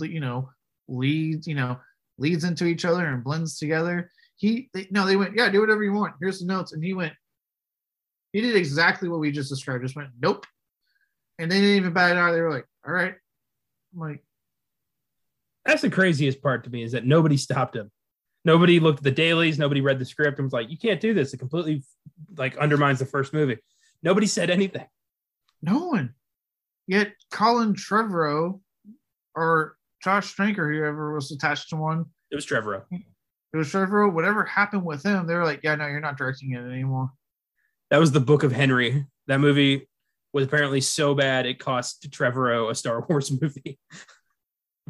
you know, leads, you know, leads into each other and blends together. He, they, no, they went, yeah, do whatever you want. Here's the notes, and he went, he did exactly what we just described. Just went, nope, and they didn't even bat it out. They were like, all right. I'm like, that's the craziest part to me is that nobody stopped him. Nobody looked at the dailies. Nobody read the script and was like, you can't do this. It completely like undermines the first movie. Nobody said anything. No one. Yet Colin Trevorrow or Josh Trank or whoever was attached to one. It was Trevorrow. It was Trevorrow. Whatever happened with him, they were like, yeah, no, you're not directing it anymore. That was the Book of Henry. That movie was apparently so bad it cost Trevorrow a Star Wars movie.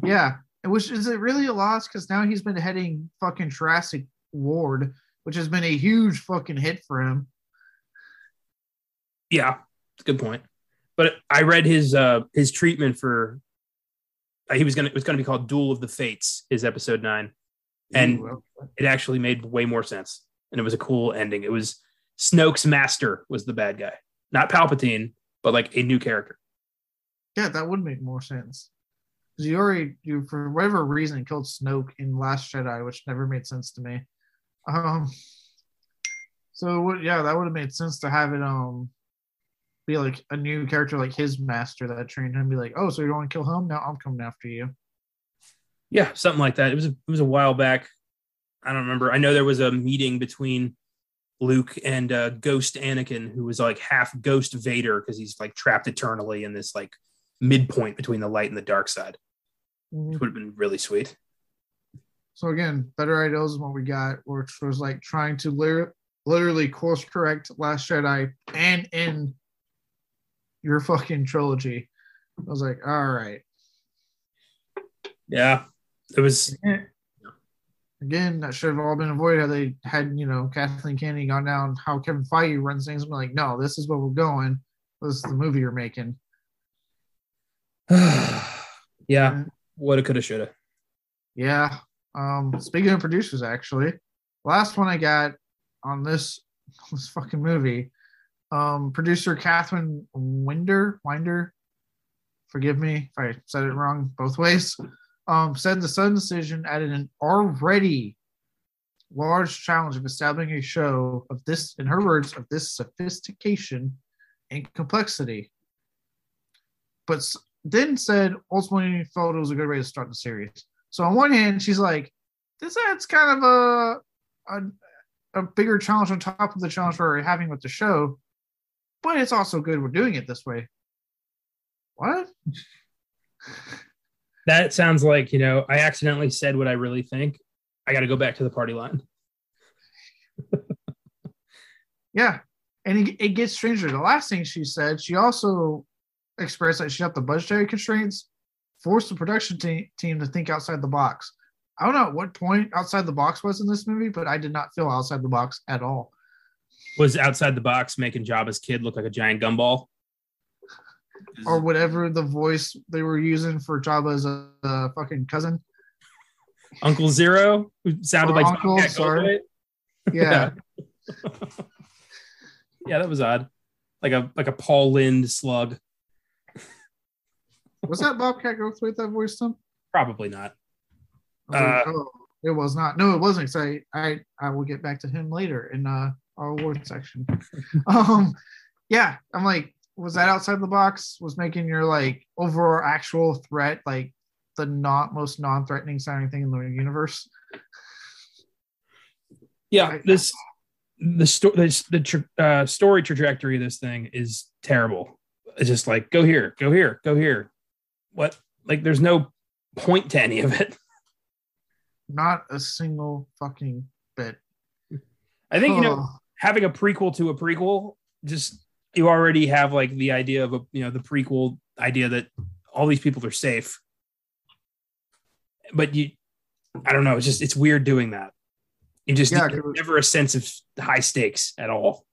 yeah, which is it really a loss because now he's been heading fucking Jurassic World, which has been a huge fucking hit for him. Yeah, it's a good point. But I read his uh his treatment for uh, he was gonna it was gonna be called Duel of the Fates, his episode nine, and Ooh, it actually made way more sense, and it was a cool ending. It was Snoke's master was the bad guy, not Palpatine, but like a new character. Yeah, that would make more sense. Because you already, you for whatever reason, killed Snoke in Last Jedi, which never made sense to me. Um, so yeah, that would have made sense to have it um be like a new character, like his master that trained him. Be like, oh, so you want to kill him? Now I'm coming after you. Yeah, something like that. It was a, it was a while back. I don't remember. I know there was a meeting between Luke and uh, Ghost Anakin, who was like half Ghost Vader because he's like trapped eternally in this like midpoint between the light and the dark side. Mm-hmm. Which would have been really sweet. So again, better ideas is what we got, which was like trying to li- literally course correct Last Jedi and in your fucking trilogy. I was like, all right. Yeah, it was again, that should have all been avoided had they had, you know, Kathleen Kennedy gone down how Kevin Feige runs things. I'm like, no, this is where we're going. This is the movie you're making. yeah. What it could have, should have. Yeah. Um, speaking of producers, actually, last one I got on this this fucking movie, um, producer Catherine Winder, Winder, forgive me if I said it wrong both ways um, said the Sun decision added an already large challenge of establishing a show of this, in her words, of this sophistication and complexity. But then said ultimately felt it was a good way to start the series. So on one hand, she's like, this adds kind of a, a, a bigger challenge on top of the challenge we're having with the show, but it's also good we're doing it this way. What? that sounds like you know i accidentally said what i really think. I got to go back to the party line. Yeah. And it, it, gets stranger. The last thing she said she also expressed that she had the budgetary constraints forced the production te- team to think outside the box. I don't know at what point outside the box was in this movie but i did not feel outside the box at all. Was outside the box making Jabba's kid look like a giant gumball or whatever the voice they were using for Jabba's uh, fucking cousin. Uncle Ziro, who sounded or like Uncle. Sorry. Yeah. yeah, that was odd. Like a like a Paul Lynde slug. was that Bobcat Goldthwait that voiced him? Probably not. Uh, oh, it was not. No, it wasn't. I, I I will get back to him later in uh, our award section. um, yeah, I'm like was that outside the box? Was making your like overall actual threat like the not most non-threatening sounding thing in the universe? Yeah, this the story the, the tra- uh, story trajectory of this thing is terrible. It's just like go here, go here, go here. What? Like, there's no point to any of it. Not a single fucking bit. I think you know having a prequel to a prequel just you already have like the idea of a you know the prequel idea that all these people are safe. But you, I don't know. It's just it's weird doing that. You just Yeah, never a sense of high stakes at all.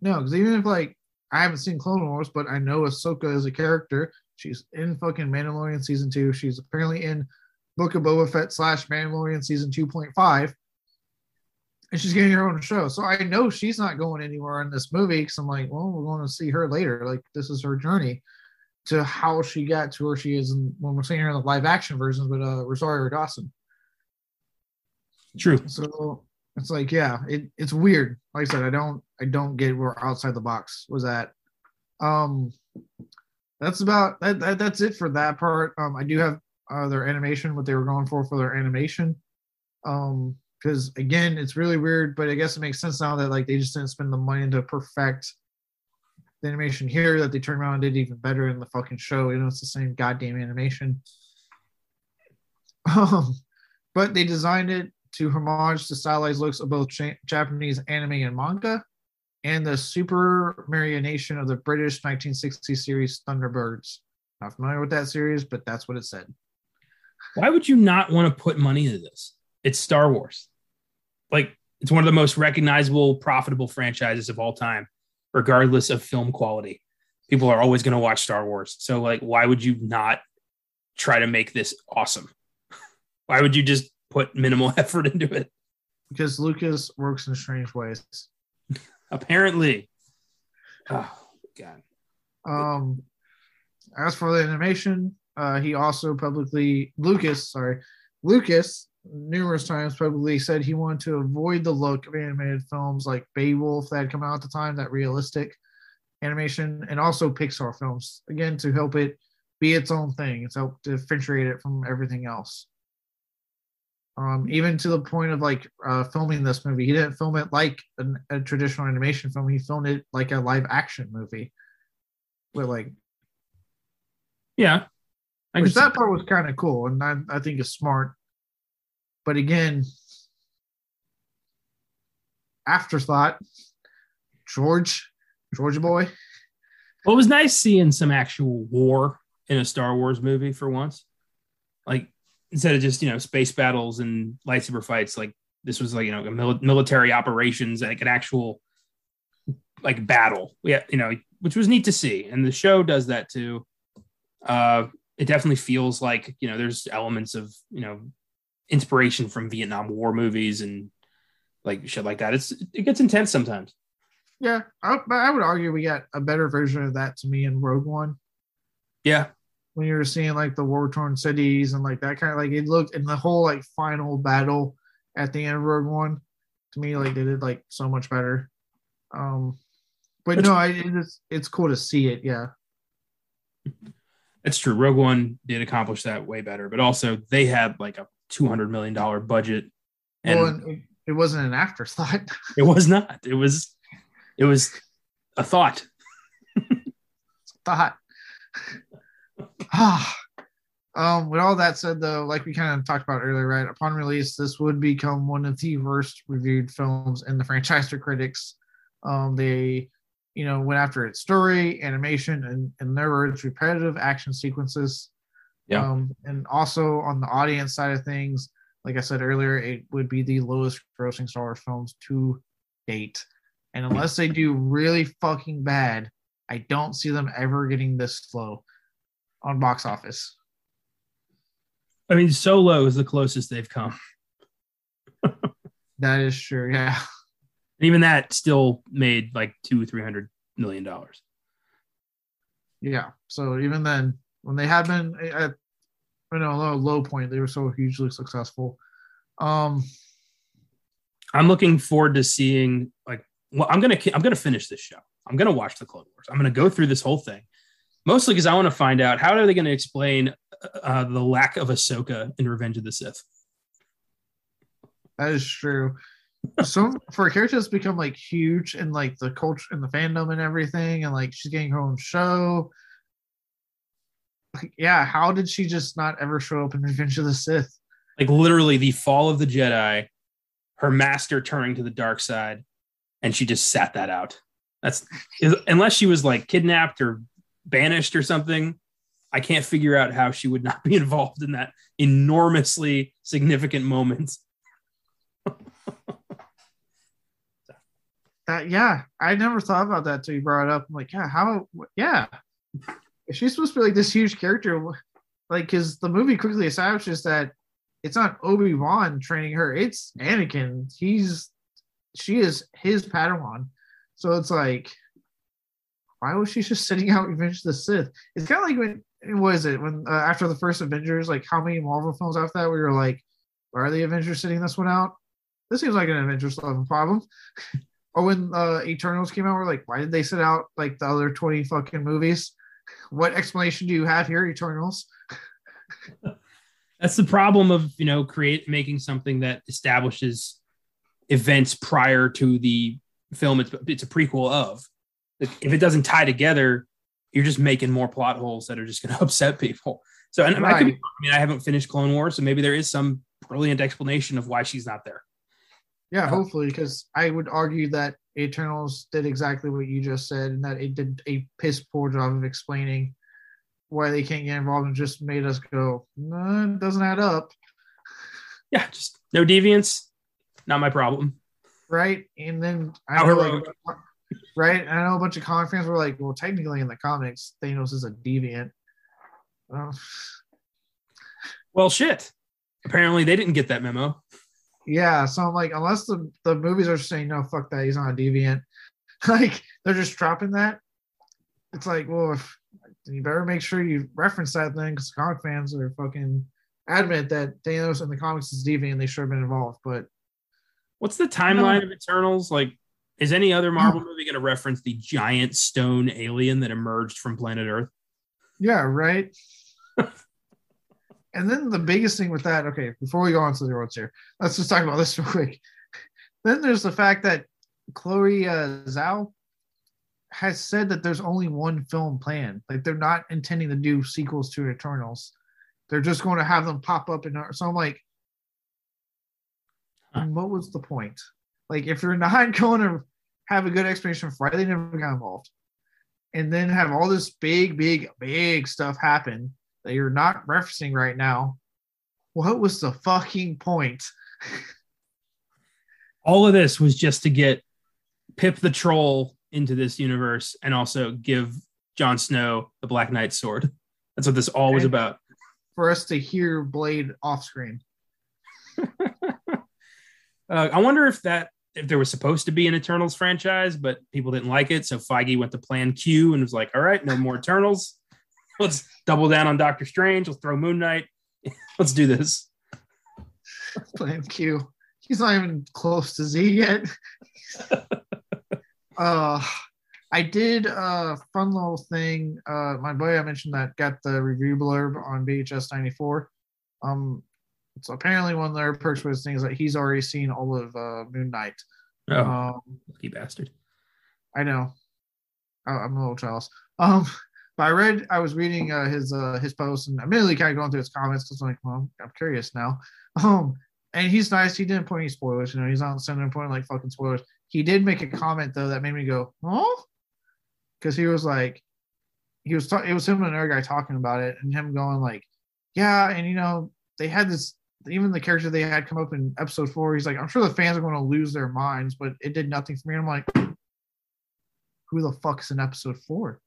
No, because even if like I haven't seen Clone Wars, but I know Ahsoka is a character. She's in fucking Mandalorian season two. She's apparently in Book of Boba Fett slash Mandalorian season two point five, and she's getting her own show. So I know she's not going anywhere in this movie because I'm like, well, we're going to see her later. Like this is her journey to how she got to where she is, and when we're seeing her in the live action versions with uh, Rosario Dawson. True. So it's like, yeah, it, it's weird. Like I said, I don't I don't get where outside the box was at. Um that's about that, that that's it for that part. Um I do have uh their animation, what they were going for for their animation. Um because again, it's really weird, but I guess it makes sense now that like they just didn't spend the money to perfect the animation here that they turned around and did even better in the fucking show. You know, it's the same goddamn animation. Um, but they designed it to homage the stylized looks of both cha- Japanese anime and manga, and the Supermarionation of the British 1960 series Thunderbirds. Not familiar with that series, but that's what it said. Why would you not want to put money into this? It's Star Wars. Like it's one of the most recognizable, profitable franchises of all time, regardless of film quality. People are always going to watch Star Wars. So like why would you not try to make this awesome? Why would you just put minimal effort into it? Because Lucas works in strange ways. Apparently. Oh god. Um, as for the animation, uh, he also publicly Lucas, sorry, Lucas numerous times publicly said he wanted to avoid the look of animated films like Beowulf that had come out at the time, that realistic animation, and also Pixar films again to help it be its own thing. It's help differentiate it from everything else. Um, even to the point of like uh, filming this movie, he didn't film it like an, a traditional animation film. He filmed it like a live action movie with like Yeah. I which that part was kind of cool and I, I think is smart but again afterthought george georgia boy Well, it was nice seeing some actual war in a Star Wars movie for once. Like instead of just you know space battles and lightsaber fights, like this was like you know mil- military operations, like an actual like battle. Yeah, you know, which was neat to see, and the show does that too. Uh, it definitely feels like you know there's elements of you know inspiration from Vietnam War movies and like shit like that. It's it gets intense sometimes. yeah I, but I would argue we got a better version of that to me in rogue one Yeah, when you were seeing like the war torn cities and like that kind of like it looked in the whole like final battle at the end of rogue one to me like they did like so much better um but Which- no I, it's it's cool to see it yeah It's true. Rogue One did accomplish that way better, but also they had like a two hundred million dollar budget, and well, it, it wasn't an afterthought it was not. It was, it was a thought. thought. Ah. um, with all that said, though, like we kind of talked about earlier, right? Upon release, this would become one of the worst reviewed films in the franchise to critics. Um, they, you know, went after its story, animation, and in their words, repetitive action sequences. Yeah. Um, and also on the audience side of things, like I said earlier, it would be the lowest grossing Star Wars films to date. And unless they do really fucking bad, I don't see them ever getting this low on box office. I mean, Solo is the closest they've come, That is true. Yeah. even that still made like two, three hundred million dollars. Yeah. So even then, when they have been at you know, a low, point, they were so hugely successful. Um, I'm looking forward to seeing like. Well, I'm gonna I'm gonna finish this show. I'm gonna watch the Clone Wars. I'm gonna go through this whole thing, mostly because I want to find out how are they going to explain uh, the lack of Ahsoka in Revenge of the Sith. that is true. Some for a character that's become like huge in like the culture and the fandom and everything, and like she's getting her own show. Like, yeah, how did she just not ever show up in Revenge of the Sith? like literally the fall of the Jedi, her master turning to the dark side, and she just sat that out. That's unless she was like kidnapped or banished or something. I can't figure out how she would not be involved in that enormously significant moment. That yeah, I never thought about that till you brought it up. I'm like, yeah, how? Yeah, she's supposed to be like this huge character, like, because the movie quickly establishes that it's not Obi Wan training her; it's Anakin. He's she is his Padawan. So it's like, why was she just sitting out Revenge of the Sith? It's kind of like when what is it when uh, after the first Avengers, like how many Marvel films after that we were like, why are the Avengers sitting this one out? This seems like an Avengers level problem. or when uh, Eternals came out, we're like, why did they sit out like the other twenty fucking movies? What explanation do you have here, Eternals? That's the problem of you know create making something that establishes events prior to the film. It's it's a prequel of. If it doesn't tie together, you're just making more plot holes that are just going to upset people. So, and right. I, could be, I mean, I haven't finished Clone Wars, so maybe there is some brilliant explanation of why she's not there. Yeah, hopefully, because I would argue that Eternals did exactly what you just said, and that it did a piss poor job of explaining why they can't get involved, and just made us go, no, it doesn't add up. Yeah, just no deviance, not my problem. Right, and then I know, like, right, I know a bunch of comic fans were like, well, technically in the comics, Thanos is a deviant. well, shit. Apparently, they didn't get that memo. Yeah, so I'm like, unless the, the movies are saying no, fuck that, he's not a deviant. like they're just dropping that. It's like, well, if, you better make sure you reference that thing because comic fans are fucking adamant that Thanos in the comics is deviant. and They should have been involved. But what's the timeline of Eternals? Like, is any other Marvel movie going to reference the giant stone alien that emerged from planet Earth? Yeah, right. And then the biggest thing with that, okay, before we go on to the roads here, let's just talk about this real quick. Then there's the fact that Chloe uh, Zhao has said that there's only one film planned. Like they're not intending to do sequels to Eternals. They're just going to have them pop up in. Our, so I'm like, what was the point? Like if you're not going to have a good explanation for why they never got involved, and then have all this big, big, big stuff happen that you're not referencing right now, what was the fucking point? All of this was just to get Pip the Troll into this universe and also give Jon Snow the Black Knight sword. That's what this all was about. For us to hear Blade off screen. uh, I wonder if that if there was supposed to be an Eternals franchise, but people didn't like it, so Feige went to Plan Q and was like, "All right, no more Eternals let's double down on Doctor Strange. Let's throw Moon Knight. let's do this. Plan Q. He's not even close to Z yet. uh, I did a fun little thing. Uh, my boy I mentioned that got the review blurb on VHS 94. Um, so apparently one of their perks was things that he's already seen all of uh, Moon Knight. Oh, um, lucky bastard! I know. I, I'm a little jealous. Um, but I read, I was reading uh, his uh, his post, and immediately kind of going through his comments because I'm like, well, I'm curious now. Um, and he's nice. He didn't point any spoilers. You know, he's not sending point like fucking spoilers. He did make a comment though that made me go, oh, because he was like, he was talking. It was him and another guy talking about it, and him going like, yeah, and you know, they had this. Even the character they had come up in episode four, he's like, I'm sure the fans are going to lose their minds, but it did nothing for me. And I'm like, who the fuck's in episode four?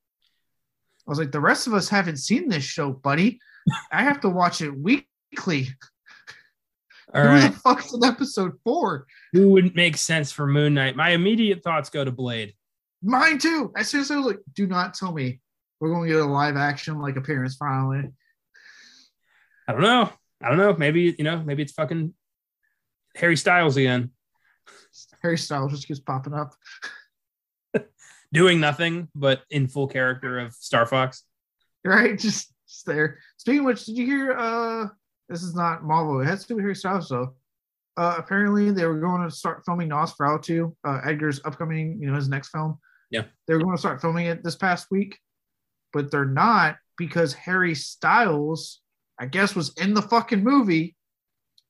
I was like, the rest of us haven't seen this show, buddy. I have to watch it weekly. All Who right. the fuck's in episode four? Who wouldn't make sense for Moon Knight? My immediate thoughts go to Blade. Mine too. As soon as I was like, do not tell me we're going to get a live action like appearance finally. I don't know. I don't know. Maybe, you know, maybe it's fucking Harry Styles again. Harry Styles just keeps popping up. Doing nothing but in full character of Star Fox. Right, just, just there. Speaking of which, did you hear? Uh, this is not Marvel. It has to do with Harry Styles though. Uh, apparently, they were going to start filming Nosferatu, uh, Eggers' upcoming, you know, his next film. Yeah, they were going to start filming it this past week, but they're not because Harry Styles, I guess, was in the fucking movie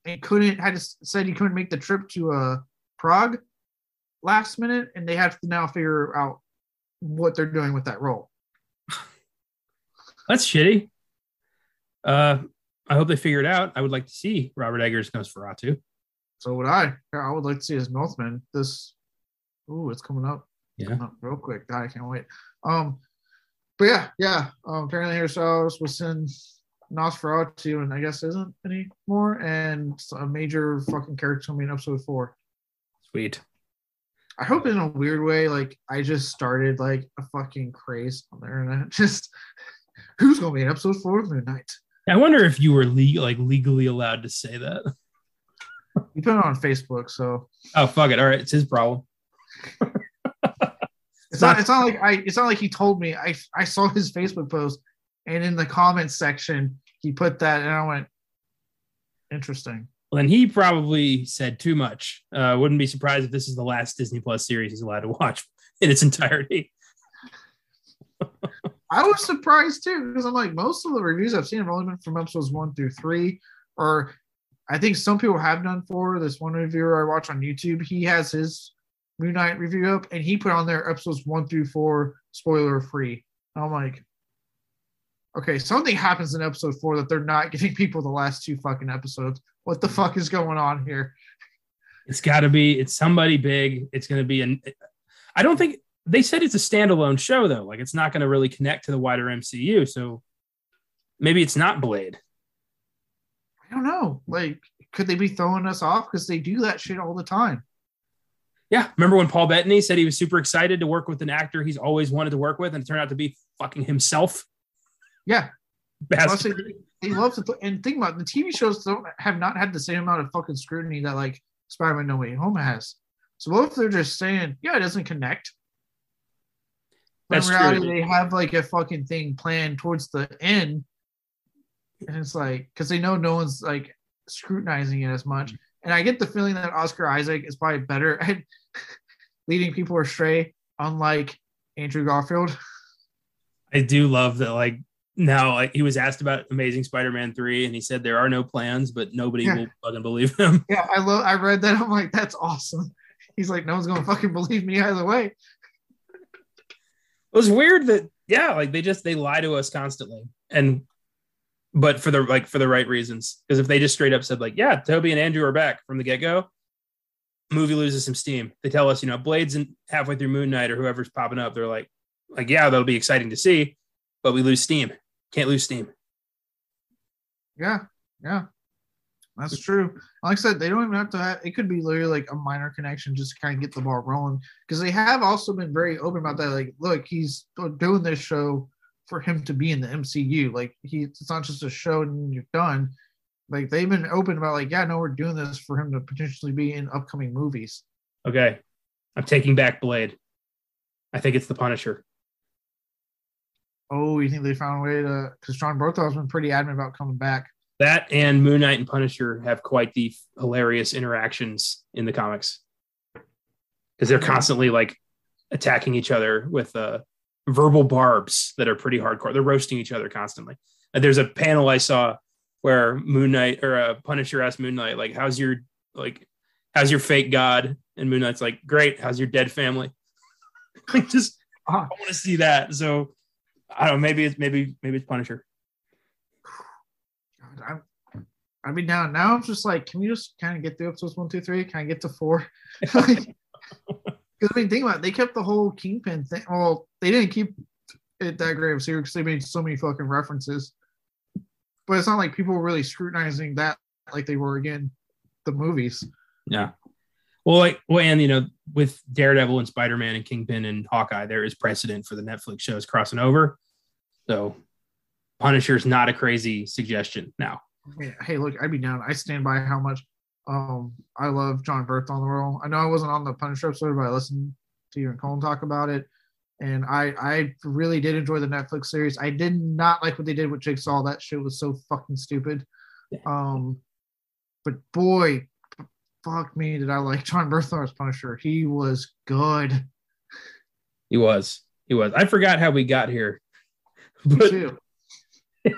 and couldn't had said he couldn't make the trip to uh Prague last minute, and they have to now figure out what they're doing with that role. That's shitty. Uh, I hope they figure it out. I would like to see Robert Eggers Nosferatu. So would I. I would like to see his Northman. This, ooh, it's coming up. Yeah. Coming up real quick. I can't wait. Um, but yeah, yeah. Um, apparently ourselves was in Nosferatu, and I guess isn't anymore. And a major fucking character coming in episode four. Sweet. I hope in a weird way, like I just started like a fucking craze on the internet. Just who's gonna be in episode four of Moon Knight? I wonder if you were le- like legally allowed to say that. You put it on Facebook, so Oh fuck it! All right, it's his problem. it's not. It's not like I. It's not like he told me. I I saw his Facebook post, and in the comments section he put that, and I went, interesting. Well, then he probably said too much. Uh, wouldn't be surprised if this is the last Disney Plus series he's allowed to watch in its entirety. I was surprised too because I'm like most of the reviews I've seen have only been from episodes one through three, or I think some people have done four. This one reviewer I watch on YouTube, he has his Moon Knight review up, and he put on there episodes one through four spoiler free. I'm like, okay, something happens in episode four that they're not giving people the last two fucking episodes. What the fuck is going on here? It's got to be. It's somebody big. It's going to be an. I don't think they said it's a standalone show though. Like it's not going to really connect to the wider MCU. So maybe it's not Blade. I don't know. Like, could they be throwing us off because they do that shit all the time? Yeah. Remember when Paul Bettany said he was super excited to work with an actor he's always wanted to work with, and it turned out to be fucking himself. Yeah. Bastard. Plus, they, they love to th- and think about it, the TV shows don't have not had the same amount of fucking scrutiny that like Spider-Man No Way Home has. So what if they're just saying, yeah, it doesn't connect? But That's in reality, true. they have like a fucking thing planned towards the end, and it's like because they know no one's like scrutinizing it as much. And I get the feeling that Oscar Isaac is probably better at leading people astray, unlike Andrew Garfield. I do love that. Like now, he was asked about Amazing Spider-Man three, and he said there are no plans, but nobody Yeah. will fucking believe him. Yeah, I love. I read that. I'm like, that's awesome. He's like, no one's gonna fucking believe me either way. It was weird that yeah, like they just they lie to us constantly, and but for the like for the right reasons. Because if they just straight up said like, yeah, Toby and Andrew are back from the get go, movie loses some steam. They tell us, you know, Blades and halfway through Moon Knight or whoever's popping up, they're like, like yeah, that'll be exciting to see, but we lose steam. Can't lose steam. Yeah, yeah, that's true. Like I said, they don't even have to. Have, it could be literally like a minor connection just to kind of get the ball rolling. Because they have also been very open about that. Like, look, he's doing this show for him to be in the MCU. Like, he it's not just a show and you're done. Like they've been open about like, yeah, no, we're doing this for him to potentially be in upcoming movies. Okay, I'm taking back Blade. I think it's the Punisher. Oh, you think they found a way to? Because Jon Bernthal's been pretty adamant about coming back. That and Moon Knight and Punisher have quite the hilarious interactions in the comics because they're constantly like attacking each other with uh, verbal barbs that are pretty hardcore. They're roasting each other constantly. And there's a panel I saw where Moon Knight or uh, Punisher asked Moon Knight like, "How's your like, how's your fake god?" And Moon Knight's like, "Great. How's your dead family?" like, just Ah. I want to see that. So I don't know. Maybe it's maybe maybe it's Punisher. I'm, I mean, now now I'm just like, can we just kind of get through episodes one, two, three? Can I get to four? Because I mean, think about it. They kept the whole Kingpin thing. Well, they didn't keep it that great of a series because they made so many fucking references. But it's not like people were really scrutinizing that like they were again the movies. Yeah. Well, like, well, and you know, with Daredevil and Spider Man and Kingpin and Hawkeye, there is precedent for the Netflix shows crossing over. So, Punisher's not a crazy suggestion now. Hey, look, I'd be down. I stand by how much um I love Jon Bernthal on the role. I know I wasn't on the Punisher episode, but I listened to you and Colin talk about it. And I I really did enjoy the Netflix series. I did not like what they did with Jigsaw. That shit was so fucking stupid. Um but boy, fuck me, did I like Jon Bernthal as Punisher. He was good. He was, he was. I forgot how we got here, Me but too.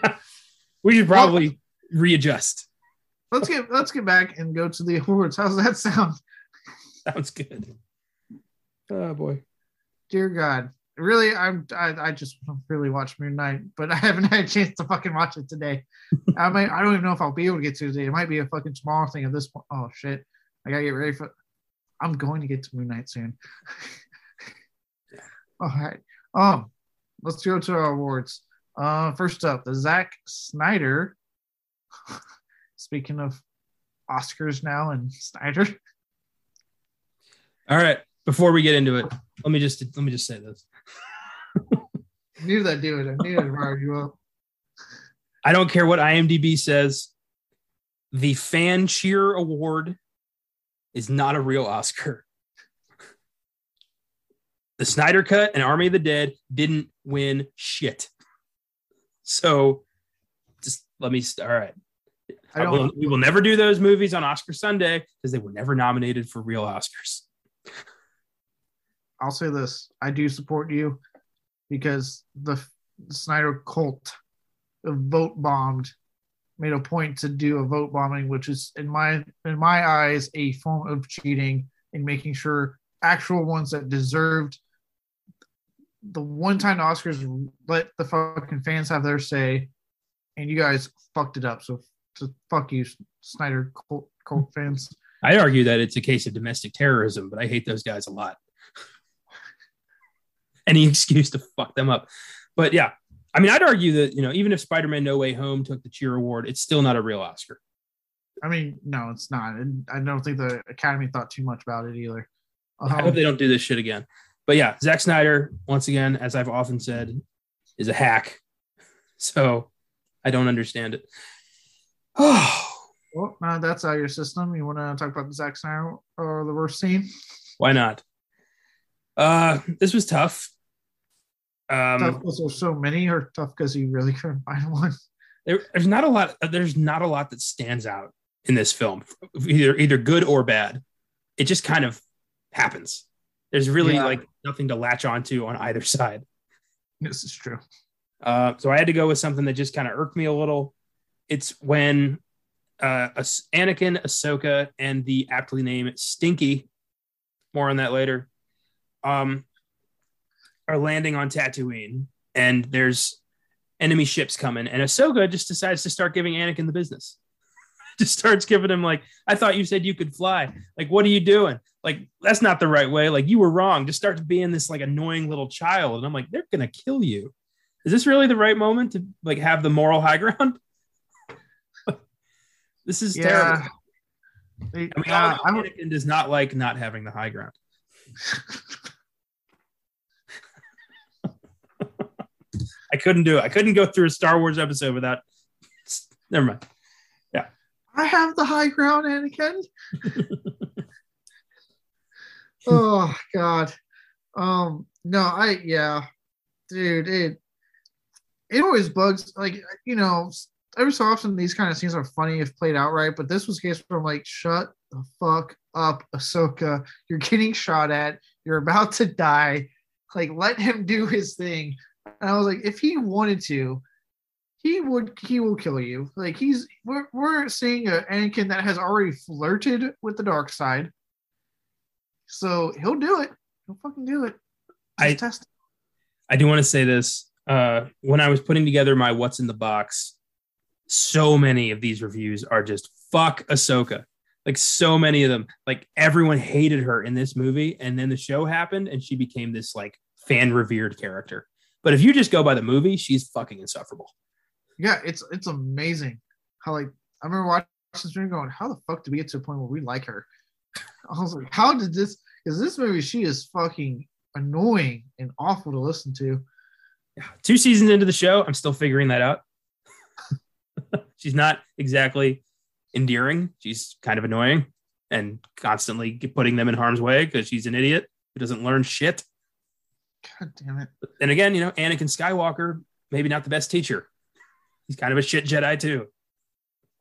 we should probably readjust. Let's get let's get back and go to the awards. How's that sound? Sounds good. Oh boy. Dear God. really, I'm I, I just really watched Moon Knight, but I haven't had a chance to fucking watch it today. I might I don't even know if I'll be able to get to it today. It might be a fucking tomorrow thing at this point. Oh shit, I gotta get ready for. I'm going to get to Moon Knight soon. All right. Um, let's go to our awards. Uh, first up, the Zack Snyder. Speaking of Oscars now and Snyder. All right. Before we get into it, let me just let me just say this. I knew that it. I knew I'd fire you up. I don't care what IMDb says. The Fan Cheer Award is not a real Oscar. The Snyder Cut and Army of the Dead didn't win shit. So just let me, all right. Will, we will never do those movies on Oscar Sunday because they were never nominated for real Oscars. I'll say this: I do support you because the Snyder cult vote bombed made a point to do a vote bombing, which is in my in my eyes a form of cheating in making sure actual ones that deserved the one time Oscars let the fucking fans have their say, and you guys fucked it up. So, so fuck you, Snyder cult fans. I argue that it's a case of domestic terrorism, but I hate those guys a lot. Any excuse to fuck them up. But yeah, I mean, I'd argue that, you know, even if Spider Man No Way Home took the cheer award, it's still not a real Oscar. I mean, no, it's not, and I don't think the Academy thought too much about it either. I hope Um, they don't do this shit again. But yeah, Zack Snyder, once again, as I've often said, is a hack. So I don't understand it. Oh, well, now that's out of your system. You want to talk about the Zack Snyder or the worst scene? why not? Uh, this was tough. Um, tough because there's so many, or tough because you really couldn't find one. there, there's not a lot there's not a lot that stands out in this film either either good or bad it just kind of happens there's really Yeah. like nothing to latch onto on either side This is true. uh, so i had to go with something that just kind of irked me a little it's when uh, anakin ahsoka and the aptly named stinky more on that later um, are landing on tatooine and there's enemy ships coming, and Ahsoka just decides to start giving Anakin the business. just starts giving him like, "I thought you said you could fly. Like, what are you doing? Like, that's not the right way. Like, you were wrong." Just starts being this like annoying little child, and I'm like, "They're gonna kill you." Is this really the right moment to like have the moral high ground? this is terrible. They- I mean, yeah, would- Anakin does not like not having the high ground. I couldn't do it. I couldn't go through a Star Wars episode without. Never mind. Yeah. I have the high ground, Anakin. oh God. Um. No. I. Yeah. Dude. It. It always bugs. Like you know. Every so often, these kind of scenes are funny if played out right. But this was a case where I'm like, shut the fuck up, Ahsoka. You're getting shot at. You're about to die. Like, let him do his thing. And I was like, if he wanted to, he would he will kill you. Like he's we're we're seeing a Anakin that has already flirted with the dark side. So he'll do it. He'll fucking do it. Just I- test it. I do want to say this. Uh, when I was putting together my what's in the box, so many of these reviews are just fuck Ahsoka. Like so many of them, like everyone hated her in this movie, and then the show happened, and she became this like fan revered character. But if you just go by the movie, she's fucking insufferable. Yeah, it's it's amazing how like I remember watching this movie going, how the fuck did we get to a point where we like her? I was like, how did this? Because this movie, she is fucking annoying and awful to listen to. Yeah, Two seasons into the show, I'm still figuring that out. she's not exactly endearing. She's kind of annoying and constantly putting them in harm's way because she's an idiot who doesn't learn shit. God damn it. And again, you know, Anakin Skywalker, maybe not the best teacher. He's kind of a shit Jedi too.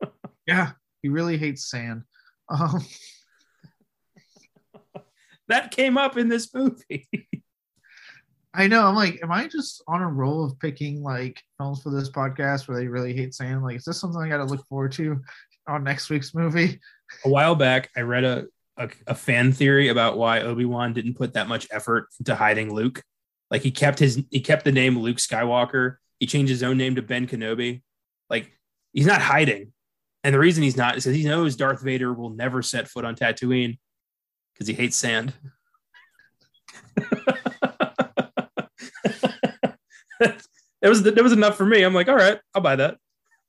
Yeah, he really hates sand. Um, That came up in this movie. I know. I'm like, am I just on a roll of picking like films for this podcast where they really hate sand? Like, is this something I got to look forward to on next week's movie? a while back, I read a, a, a fan theory about why Obi Wan didn't put that much effort into hiding Luke Like he kept his he kept the name Luke Skywalker. He changed his own name to Ben Kenobi. Like he's not hiding. And the reason he's not is because he knows Darth Vader will never set foot on Tatooine because he hates sand. it was that was enough for me. I'm like, all right, I'll buy that.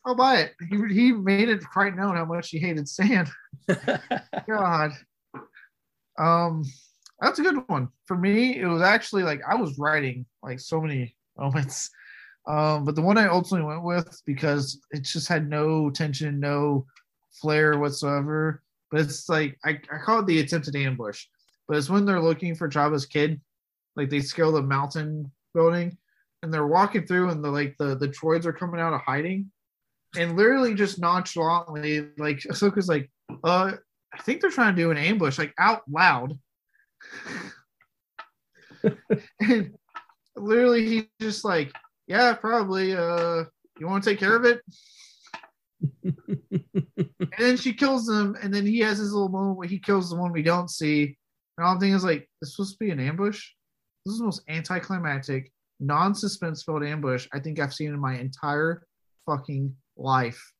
I'll buy it. He, he made it quite known how much he hated sand. God. Um, that's a good one. For me, it was actually like I was writing like so many moments. Um, but the one I ultimately went with because it just had no tension, no flair whatsoever. But it's like I, I call it the attempted ambush. But it's when they're looking for Jabba's kid, like they scale the mountain building and they're walking through and the like the the droids are coming out of hiding and literally just nonchalantly like Ahsoka's like, uh, I think they're trying to do an ambush, like out loud. And literally he's just like, Yeah, probably. Uh you want to take care of it? and then she kills him, and then he has his little moment where he kills the one we don't see. And all I'm thinking is like, this was supposed to be an ambush? This is the most anticlimactic, non-suspense filled ambush I think I've seen in my entire fucking life.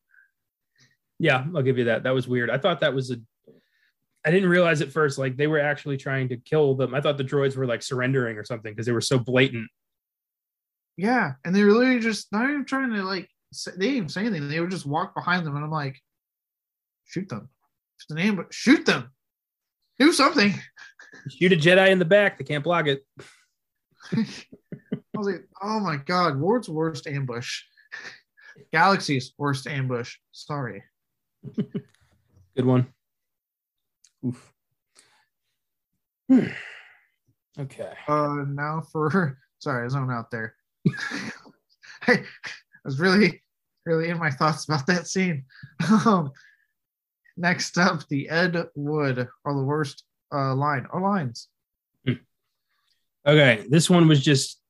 Yeah, I'll give you that. That was weird. I thought that was a. I didn't realize at first like they were actually trying to kill them. I thought the droids were like surrendering or something because they were so blatant. Yeah, and they were literally just not even trying to like. Say, they didn't even say anything. They would just walk behind them, and I'm like, shoot them. It's the name, but shoot them. Do something. Shoot a Jedi in the back. They can't block it. I was like, oh my god, Ward's worst ambush. Galaxy's worst ambush. Sorry. Good one. Oof. okay. Uh, now for sorry, I zone out there. I was really, really in my thoughts about that scene. Um, next up, the Ed Wood or the worst uh, line or lines. Okay, this one was just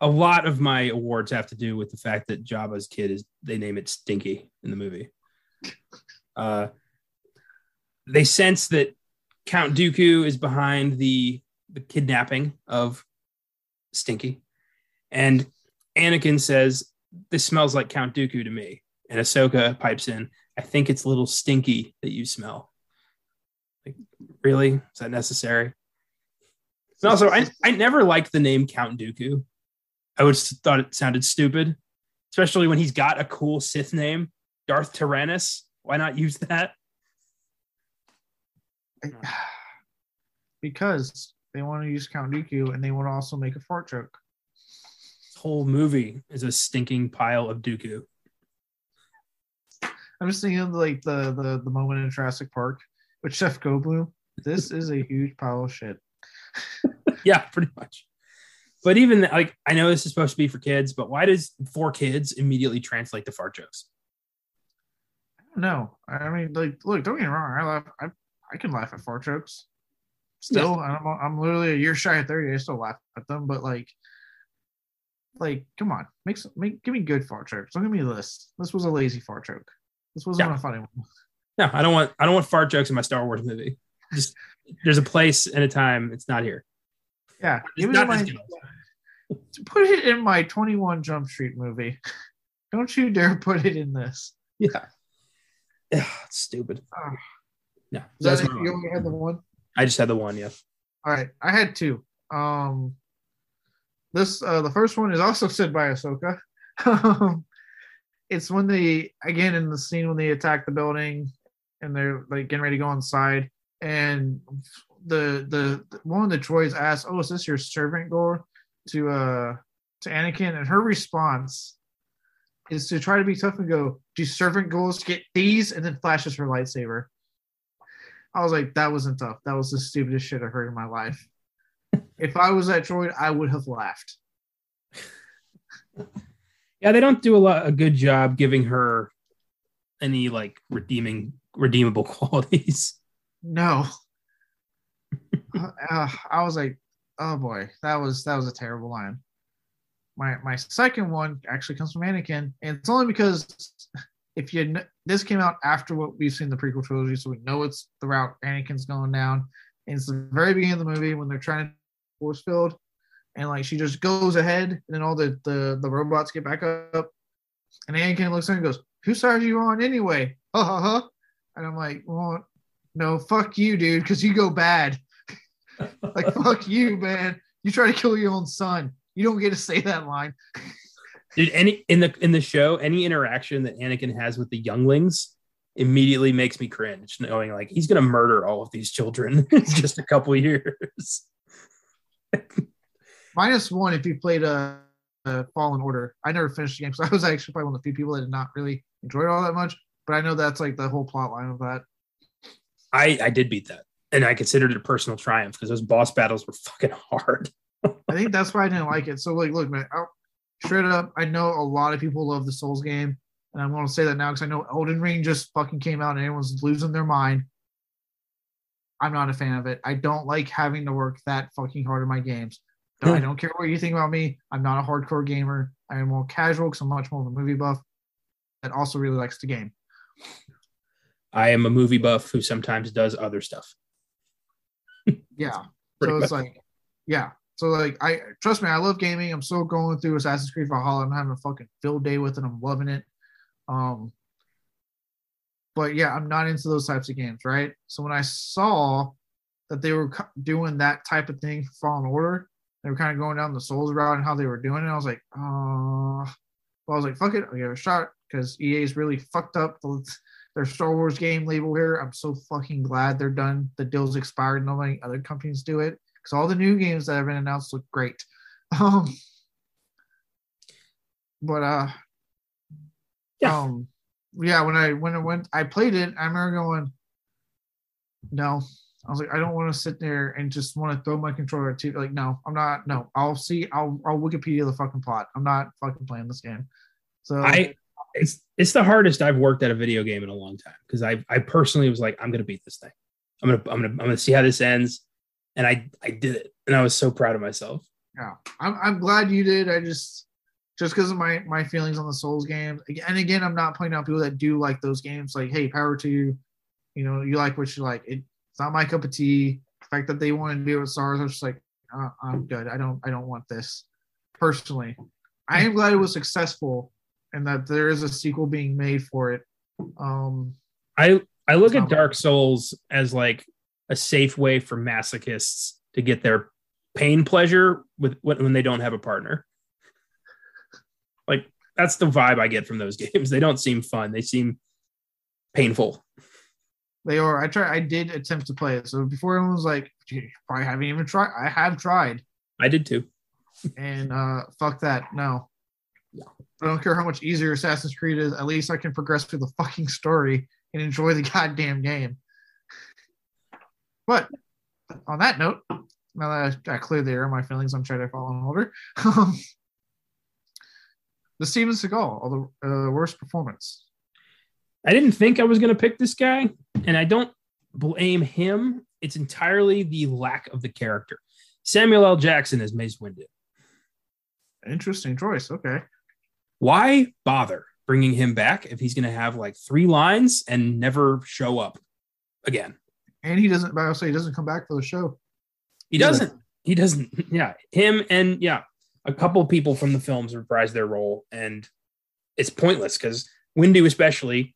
a lot of my awards have to do with the fact that Jabba's kid is they name it Stinky in the movie. Uh, they sense that Count Dooku is behind the the kidnapping of Stinky, and Anakin says, "This smells like Count Dooku to me." And Ahsoka pipes in, "I think it's a little stinky that you smell." Like, really? Is that necessary? And also, I, I never liked the name Count Dooku. I always thought it sounded stupid, especially when he's got a cool Sith name, Darth Tyrannus. Why not use that? Hmm. Because they want to use Count Dooku and they want to also make a fart joke. This whole movie is a stinking pile of Dooku. I'm just thinking of like the the, the moment in Jurassic Park with Jeff Goldblum. This is a huge pile of shit. yeah, pretty much. But even like I know this is supposed to be for kids, but why does for kids immediately translate to fart jokes? I don't know. I mean, like, look, don't get me wrong. I laugh. I I can laugh at fart jokes. Still, yeah. I'm I'm literally a year shy of thirty. I still laugh at them, but like, like, come on, make some, make give me good fart jokes. Don't give me this. This was a lazy fart joke. This wasn't yeah. a funny one. No, I don't want I don't want fart jokes in my Star Wars movie. Just there's a place and a time. It's not here. Yeah, give it my, put it in my 21 Jump Street movie. Don't you dare put it in this. Yeah. Yeah, it's stupid. Uh, yeah. That you only had the one? I just had the one, yeah. All right. I had two. Um this uh the first one is also said by Ahsoka. it's when they again in the scene when they attack the building and they're like getting ready to go inside and the the one of the droids asks, "Oh, is this your servant gore?" to uh to Anakin, and her response is to try to be tough and go, "Do servant goals get these?" and then flashes her lightsaber. I was like, that wasn't tough. That was the stupidest shit I've heard in my life. if I was that droid, I would have laughed. yeah, they don't do a lot a good job giving her any like redeeming redeemable qualities. No. uh, I was like, oh boy, that was that was a terrible line. My my second one actually comes from Anakin, and it's only because if you this came out after what we've seen the prequel trilogy, so we know it's the route Anakin's going down. And it's the very beginning of the movie when they're trying to force field, and like she just goes ahead, and then all the the, the robots get back up, and Anakin looks at her and goes, "Whose side are you on anyway?" Ha ha ha. And I'm like, well, no, fuck you, dude, because you go bad. like fuck you, man. You try to kill your own son. You don't get to say that line. Dude, any in the in the show, any interaction that Anakin has with the younglings immediately makes me cringe, knowing like he's gonna murder all of these children in just a couple years. Minus one if you played a, a Fallen Order. I never finished the game, so I was actually probably one of the few people that did not really enjoy it all that much. But I know that's like the whole plot line of that. I I did beat that, and I considered it a personal triumph because those boss battles were fucking hard. I think that's why I didn't like it. So like, look, man, I, straight up, I know a lot of people love the Souls game, and I'm going to say that now because I know Elden Ring just fucking came out and everyone's losing their mind. I'm not a fan of it. I don't like having to work that fucking hard in my games. I hmm. don't care what you think about me. I'm not a hardcore gamer. I am more casual because I'm much more of a movie buff that also really likes the game. I am a movie buff who sometimes does other stuff. yeah. so it's like, yeah. So like, I trust me, I love gaming. I'm still going through Assassin's Creed Valhalla. I'm having a fucking field day with it. I'm loving it. Um, but yeah, I'm not into those types of games, right? So when I saw that they were doing that type of thing for Fallen Order, they were kind of going down the Souls route and how they were doing it. I was like, uh, well, I was like, fuck it, I'll give it a shot because EA's really fucked up the, their Star Wars game label here. I'm so fucking glad they're done. The deal's expired. No many other companies do it because all the new games that have been announced look great. Um, but uh, yeah, um, yeah. When I when I went, I played it. I remember going, no. I was like, I don't want to sit there and just want to throw my controller to like, no, I'm not. No, I'll see. I'll I'll Wikipedia the fucking plot. I'm not fucking playing this game. So I it's it's the hardest I've worked at a video game in a long time because I I personally was like I'm gonna beat this thing. I'm gonna I'm gonna I'm gonna see how this ends, and I I did it, and I was so proud of myself. Yeah, I'm I'm glad you did. I just just because of my my feelings on the Souls games, and again, I'm not pointing out people that do like those games. Like, hey, power to you. You know, you like what you like. It, it's not my cup of tea. The fact that they want to do it with stars, I was just like, uh, I'm good. I don't I don't want this personally. I am glad it was successful and that there is a sequel being made for it. Um, I I look at Dark Souls as like a safe way for masochists to get their pain pleasure with when they don't have a partner. Like that's the vibe I get from those games. They don't seem fun. They seem painful. They are. I try. I did attempt to play it. So before everyone was like, "You probably haven't even tried." I have tried. I did too. and uh, fuck that. No, Yeah. I don't care how much easier Assassin's Creed is. At least I can progress through the fucking story and enjoy the goddamn game. But on that note, now that I, I cleared the air my feelings I'm trying to fall on Jedi Fallen Order, the Steven Seagal, the uh, worst performance. I didn't think I was going to pick this guy, and I don't blame him. It's entirely the lack of the character. Samuel L. Jackson is Mace Windu. Interesting choice. Okay why bother bringing him back if he's going to have like three lines and never show up again? And he doesn't. But I'll say he doesn't come back for the show. He doesn't. He doesn't. Yeah, him and yeah, a couple people from the films reprise their role, and it's pointless because Windu especially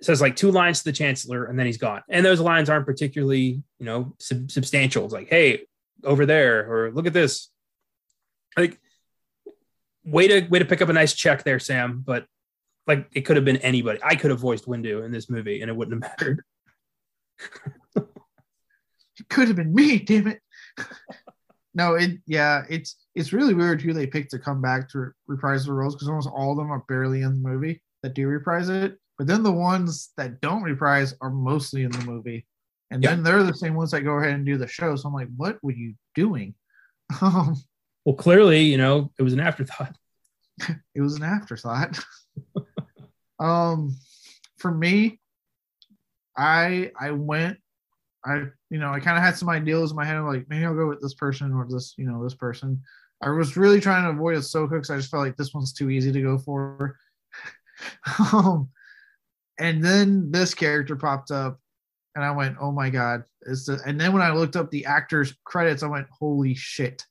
says like two lines to the Chancellor, and then he's gone. And those lines aren't particularly, you know, sub- substantial. It's like, hey, over there, or look at this. Like way to way to pick up a nice check there, Sam. But like it could have been anybody. I could have voiced Windu in this movie, and it wouldn't have mattered. it could have been me. Damn it. no, it yeah, it's it's really weird who they picked to come back to reprise the roles because almost all of them are barely in the movie that do reprise it. But then the ones that don't reprise are mostly in the movie. And yep. then they're the same ones that go ahead and do the show. So I'm like, what were you doing? Um, well, clearly, you know, it was an afterthought. it was an afterthought. um, for me, I I went. I you know I kind of had some ideas in my head. like maybe I'll go with this person or this you know this person. I was really trying to avoid Ahsoka because I just felt like this one's too easy to go for. um, and then this character popped up, and I went, "Oh my god!" It's the, and then when I looked up the actors' credits, I went, "Holy shit!"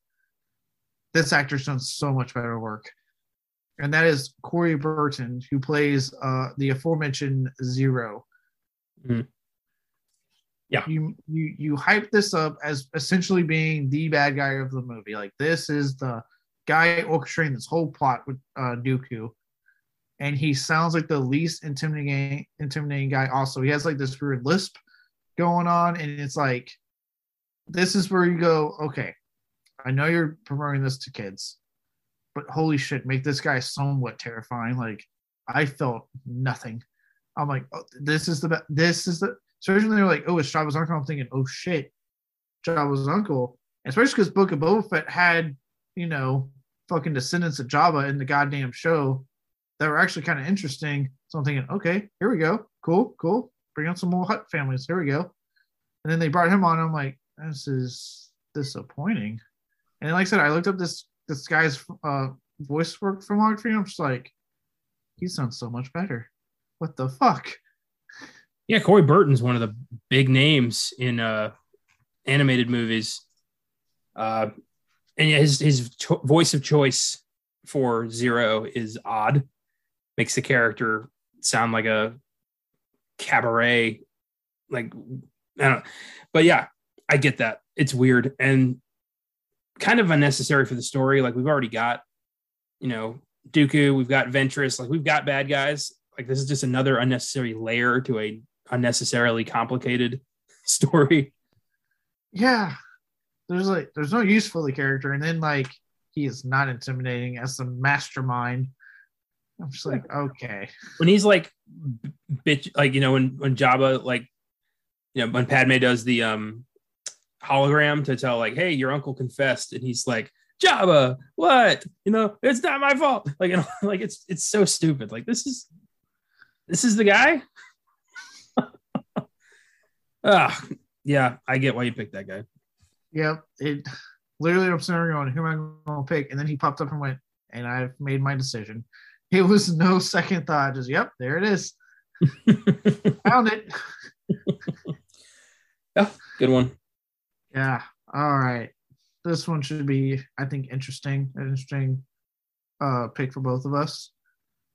this actor's done so much better work. And that is Corey Burton, who plays uh, the aforementioned Ziro. Mhm. Yeah. You you you hype this up as essentially being the bad guy of the movie. Like this is the guy orchestrating this whole plot with uh, Dooku. And he sounds like the least intimidating intimidating guy. Also, he has like this weird lisp going on, and it's like this is where you go, okay, I know you're promoting this to kids, but holy shit, make this guy somewhat terrifying. Like I felt nothing. I'm like, oh, this is the be- this is the especially when they're like, oh, it's Jabba's uncle. I'm thinking, oh shit, Jabba's uncle. Especially because Book of Boba Fett had, you know, fucking descendants of Jabba in the goddamn show that were actually kind of interesting. So I'm thinking, okay, here we go. Cool, cool. Bring on some more Hutt families. Here we go. And then they brought him on. I'm like, this is disappointing. And like I said, I looked up this this guy's uh, voice work filmography. I'm just like, he sounds so much better. What the fuck? Yeah, Corey Burton's one of the big names in uh, animated movies. Uh, and his his cho- voice of choice for Ziro is odd. Makes the character sound like a cabaret, like I don't. Know. But yeah, I get that. It's weird and kind of unnecessary for the story. Like we've already got, you know, Dooku. We've got Ventress. Like we've got bad guys. Like this is just another unnecessary layer to a unnecessarily complicated story. Yeah, there's like there's no use for the character, and then like he is not intimidating as the mastermind. I'm just like, okay, when he's like bitch like you know when when Jabba like you know when Padme does the um hologram to tell like hey your uncle confessed and he's like Jabba what? You know it's not my fault. Like you know, like it's it's so stupid. Like this is this is the guy ah yeah I get why you picked that guy yep. It literally I'm sitting going, who am I going to pick? And then he popped up and went, and I've made my decision. It was no second thought. Just yep, there it is. Found it. yeah good one Yeah. All right. This one should be, I think, interesting. An interesting uh pick for both of us.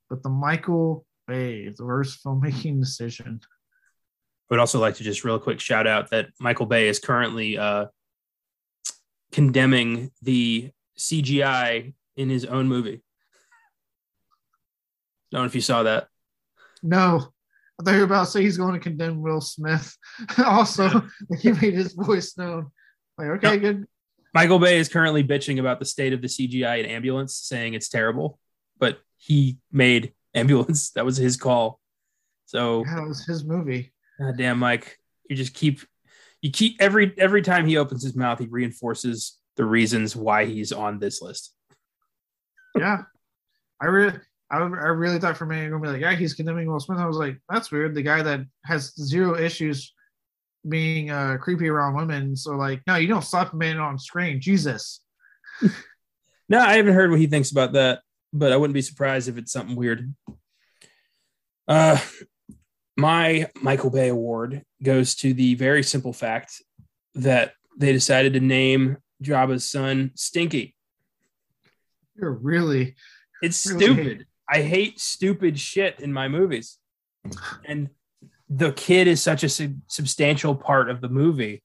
But the Michael Bay, the worst filmmaking decision. I would also like to just real quick shout out that Michael Bay is currently uh, condemning the CGI in his own movie. I Don't know if you saw that. No. I thought you were about to say he's going to condemn Will Smith. also, he made his voice known. Like, okay, No. good. Michael Bay is currently bitching about the state of the CGI in Ambulance, saying it's terrible, but he made Ambulance. That was his call. So, That was his movie. God damn, Mike, you just keep you keep every every time he opens his mouth, he reinforces the reasons why he's on this list. Yeah. I really I, I really thought for a minute you're gonna be like, yeah, he's condemning Will Smith. I was like, that's weird. The guy that has zero issues being uh creepy around women. So like, no, you don't slap a man on screen. Jesus. No, I haven't heard what he thinks about that, but I wouldn't be surprised if it's something weird. Uh, my Michael Bay award goes to the very simple fact that they decided to name Jabba's son Stinky. You're really It's Really? stupid. I hate stupid shit in my movies. And the kid is such a sub- substantial part of the movie.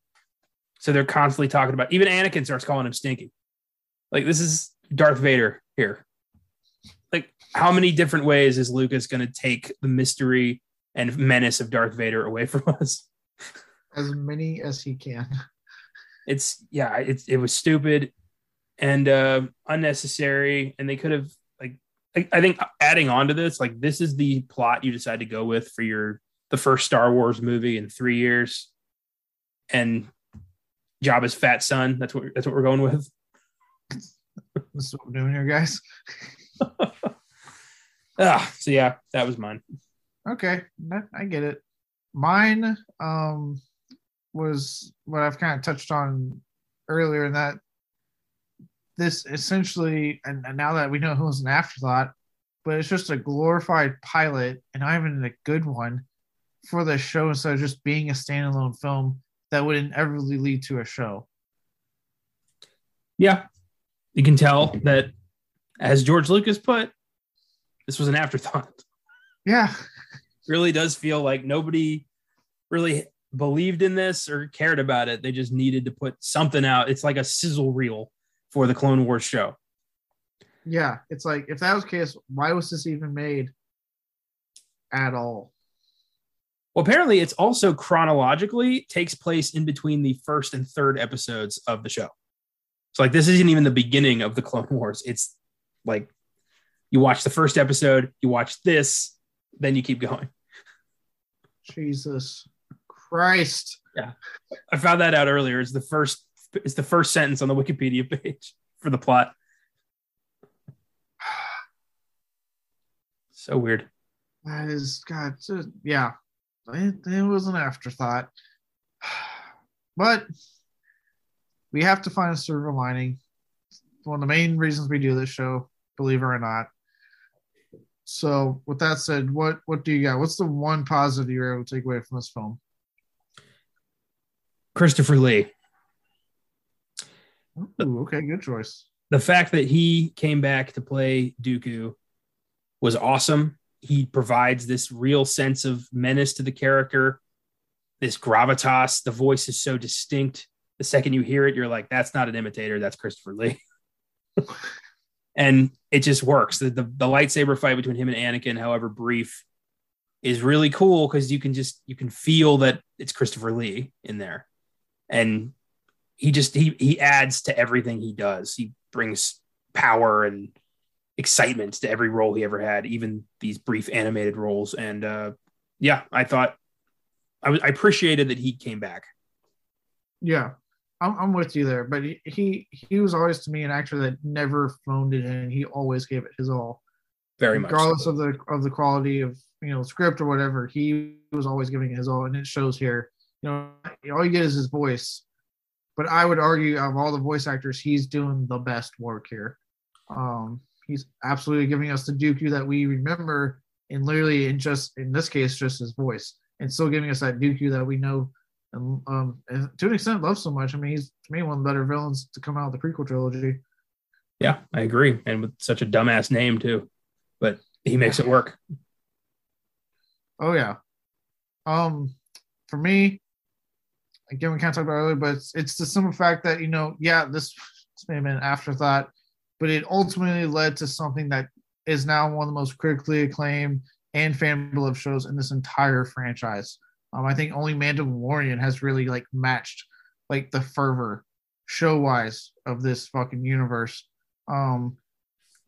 So they're constantly talking about even Anakin starts calling him Stinky. Like this is Darth Vader here. Like how many different ways is Lucas going to take the mystery and menace of Darth Vader away from us? as many as he can. it's yeah it's it was stupid and uh unnecessary and they could have like I, I think adding on to this like this is the plot you decide to go with for your the first star wars movie in three years and Jabba's fat son that's what that's what we're going with This is what we're doing here, guys. ah so yeah that was mine Okay, I get it. Mine um was what I've kind of touched on earlier in that this essentially and, and now that we know who was an afterthought, but it's just a glorified pilot and not even a good one for the show instead of just being a standalone film that would inevitably lead to a show. yeah You can tell that, as George Lucas put, this was an afterthought. Yeah. Really does feel like nobody really believed in this or cared about it. They just needed to put something out. It's like a sizzle reel for the Clone Wars show. Yeah. It's like if that was the case, why was this even made at all? Well, apparently, it's also chronologically takes place in between the first and third episodes of the show. So, like, this isn't even the beginning of the Clone Wars. It's like you watch the first episode, you watch this, then you keep going. Jesus Christ. Yeah, I found that out earlier. It's the first. It's the first sentence on the Wikipedia page for the plot. So weird. That is God. Yeah, it, it was an afterthought. But we have to find a silver lining. One of the main reasons we do this show, believe it or not. So, with that said, what what do you got? What's the one positive you're able to take away from this film? Christopher Lee. Ooh, okay, good choice. The fact that he came back to play Dooku was awesome he provides this real sense of menace to the character, this gravitas. The voice is so distinct. The second you hear it, you're like, that's not an imitator, that's Christopher Lee. and it just works. The, the, the lightsaber fight between him and Anakin, however brief, is really cool because you can just you can feel that it's Christopher Lee in there. And he just he he adds to everything he does. He brings power and excitement to every role he ever had, even these brief animated roles. And uh, yeah, I thought I, was, I appreciated that he came back. Yeah, I'm, I'm with you there. But he, he, he was always to me an actor that never phoned it in. He always gave it his all. Very much regardless much, of the of the quality of you know script or whatever. He was always giving it his all, and it shows here. You know, all you get is his voice. But I would argue, of all the voice actors, he's doing the best work here. Um, he's absolutely giving us the Dooku that we remember, and literally in just in this case, just his voice, and still giving us that Dooku that we know and, um, and to an extent love so much. I mean, he's to me one of the better villains to come out of the prequel trilogy. Yeah, I agree, and with such a dumbass name too, but he makes it work. Oh yeah. Um, for me, again, we can't talk about earlier, but it's, it's the simple fact that you know, yeah, this, this may have been an afterthought but it ultimately led to something that is now one of the most critically acclaimed and fan beloved shows in this entire franchise. Um, I think only Mandalorian has really like matched like the fervor show wise of this fucking universe. Um,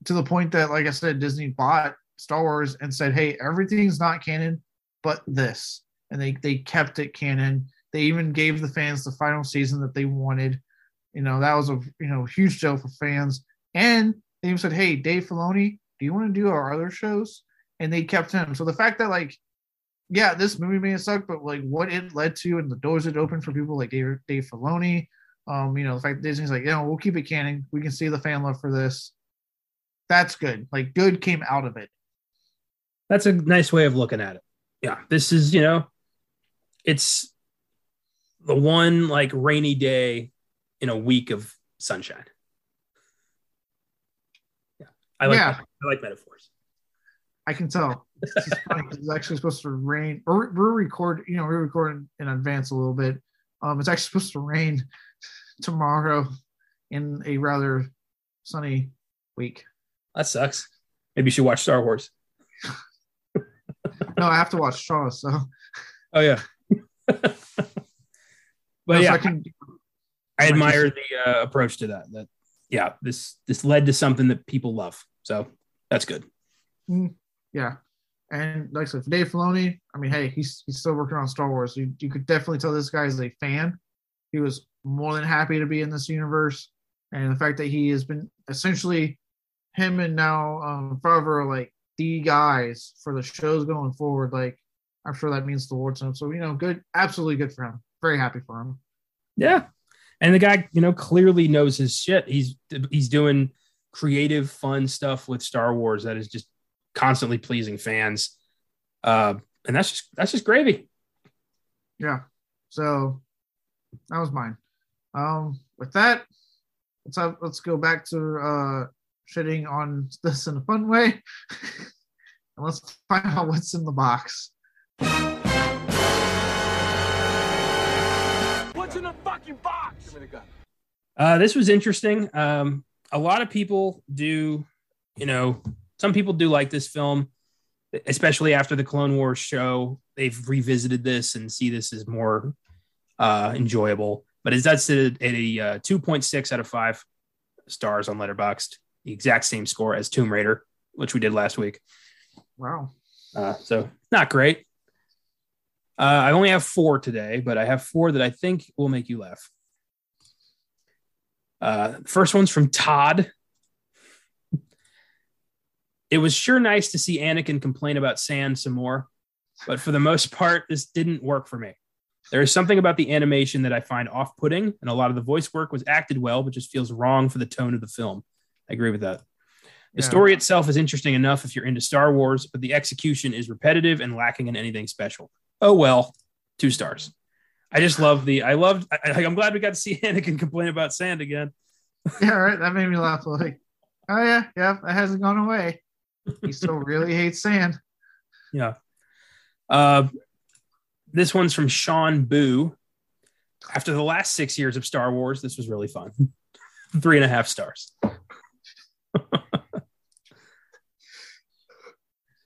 to the point that, like I said, Disney bought Star Wars and said, "Hey, everything's not canon, but this," and they they kept it canon. They even gave the fans the final season that they wanted. You know, that was a you know huge deal for fans. And they even said, "Hey, Dave Filoni, do you want to do our other shows?" And they kept him. So the fact that like, yeah, this movie may have sucked, but like what it led to and the doors it opened for people like Dave, Dave Filoni, um, you know, the fact that Disney's like, you know, we'll keep it canon. We can see the fan love for this. That's good. Like good came out of it. That's a nice way of looking at it. Yeah, this is you know, it's the one like rainy day in a week of sunshine. I like yeah. I like metaphors. I can tell. It's funny it's actually supposed to rain. Or we're recording, you know, we're recording in advance a little bit. Um, it's actually supposed to rain tomorrow in a rather sunny week. That sucks. Maybe you should watch Star Wars. no, I have to watch Shaw. So. Oh yeah. but no, yeah, so I, can, I admire the uh, approach to that. That yeah, this this led to something that people love. So that's good. Mm, yeah. And like I said, for Dave Filoni, I mean, hey, he's he's still working on Star Wars. You, you could definitely tell this guy is a fan. He was more than happy to be in this universe, and the fact that he has been essentially him and now um, Favreau like the guys for the shows going forward. Like, I'm sure that means the world to him. So you know, good, absolutely good for him. Very happy for him. Yeah, and the guy, you know, clearly knows his shit. He's he's doing creative, fun stuff with Star Wars that is just constantly pleasing fans. Uh, and that's just that's just gravy. Yeah. So that was mine. Um, with that, let's have let's go back to uh shitting on this in a fun way. and let's find out what's in the box. What's in the fucking box? Give me the gun. Uh, this was interesting. Um, a lot of people do, you know, some people do like this film, especially after the Clone Wars show. They've revisited this and see this as more uh, enjoyable. But it does sit at a uh, 2.6 out of five stars on Letterboxd, the exact same score as Tomb Raider, which we did last week. Wow. Uh, so not great. Uh, I only have four today, but I have four that I think will make you laugh. Uh, first one's from Todd. It was sure nice to see Anakin complain about sand some more, but for the most part, this didn't work for me. There is something about the animation that I find off putting, and a lot of the voice work was acted well, but just feels wrong for the tone of the film. I agree with that. The Yeah. story itself is interesting enough if you're into Star Wars, but the execution is repetitive and lacking in anything special. Oh well, two stars. I just love the. I loved. I, I'm glad we got to see Anakin complain about sand again. Yeah, right. That made me laugh. Like, oh yeah, yeah, that hasn't gone away. He still really hates sand. Yeah. Uh, this one's from Sean Boo. After the last six years of Star Wars, this was really fun. Three and a half stars.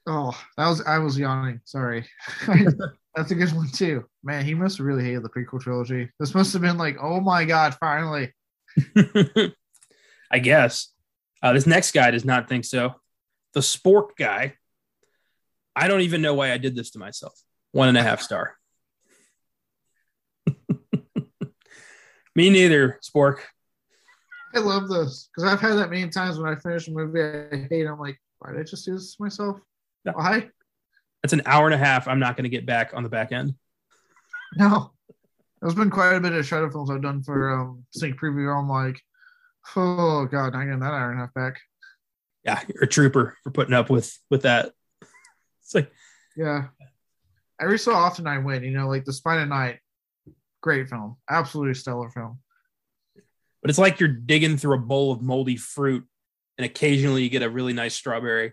Oh, that was I was yawning. Sorry. That's a good one too. Man, he must have really hated the prequel trilogy. This must have been like, oh my god, finally. I guess. Uh, this next guy does not think so. The Spork guy. I don't even know why I did this to myself. One and a half star. Me neither, Spork. I love this because I've had that many times when I finish a movie I hate. I'm like, why did I just do this to myself? Yeah. Why? That's an hour and a half. I'm not going to get back on the back end. No. There's been quite a bit of shadow films I've done for um sneak preview. I'm like, oh god, not getting that hour and a half back. Yeah, you're a trooper for putting up with with that. It's like Yeah. Every so often I win, you know, like The Spine of Night, great film, absolutely stellar film. but it's like you're digging through a bowl of moldy fruit and occasionally you get a really nice strawberry.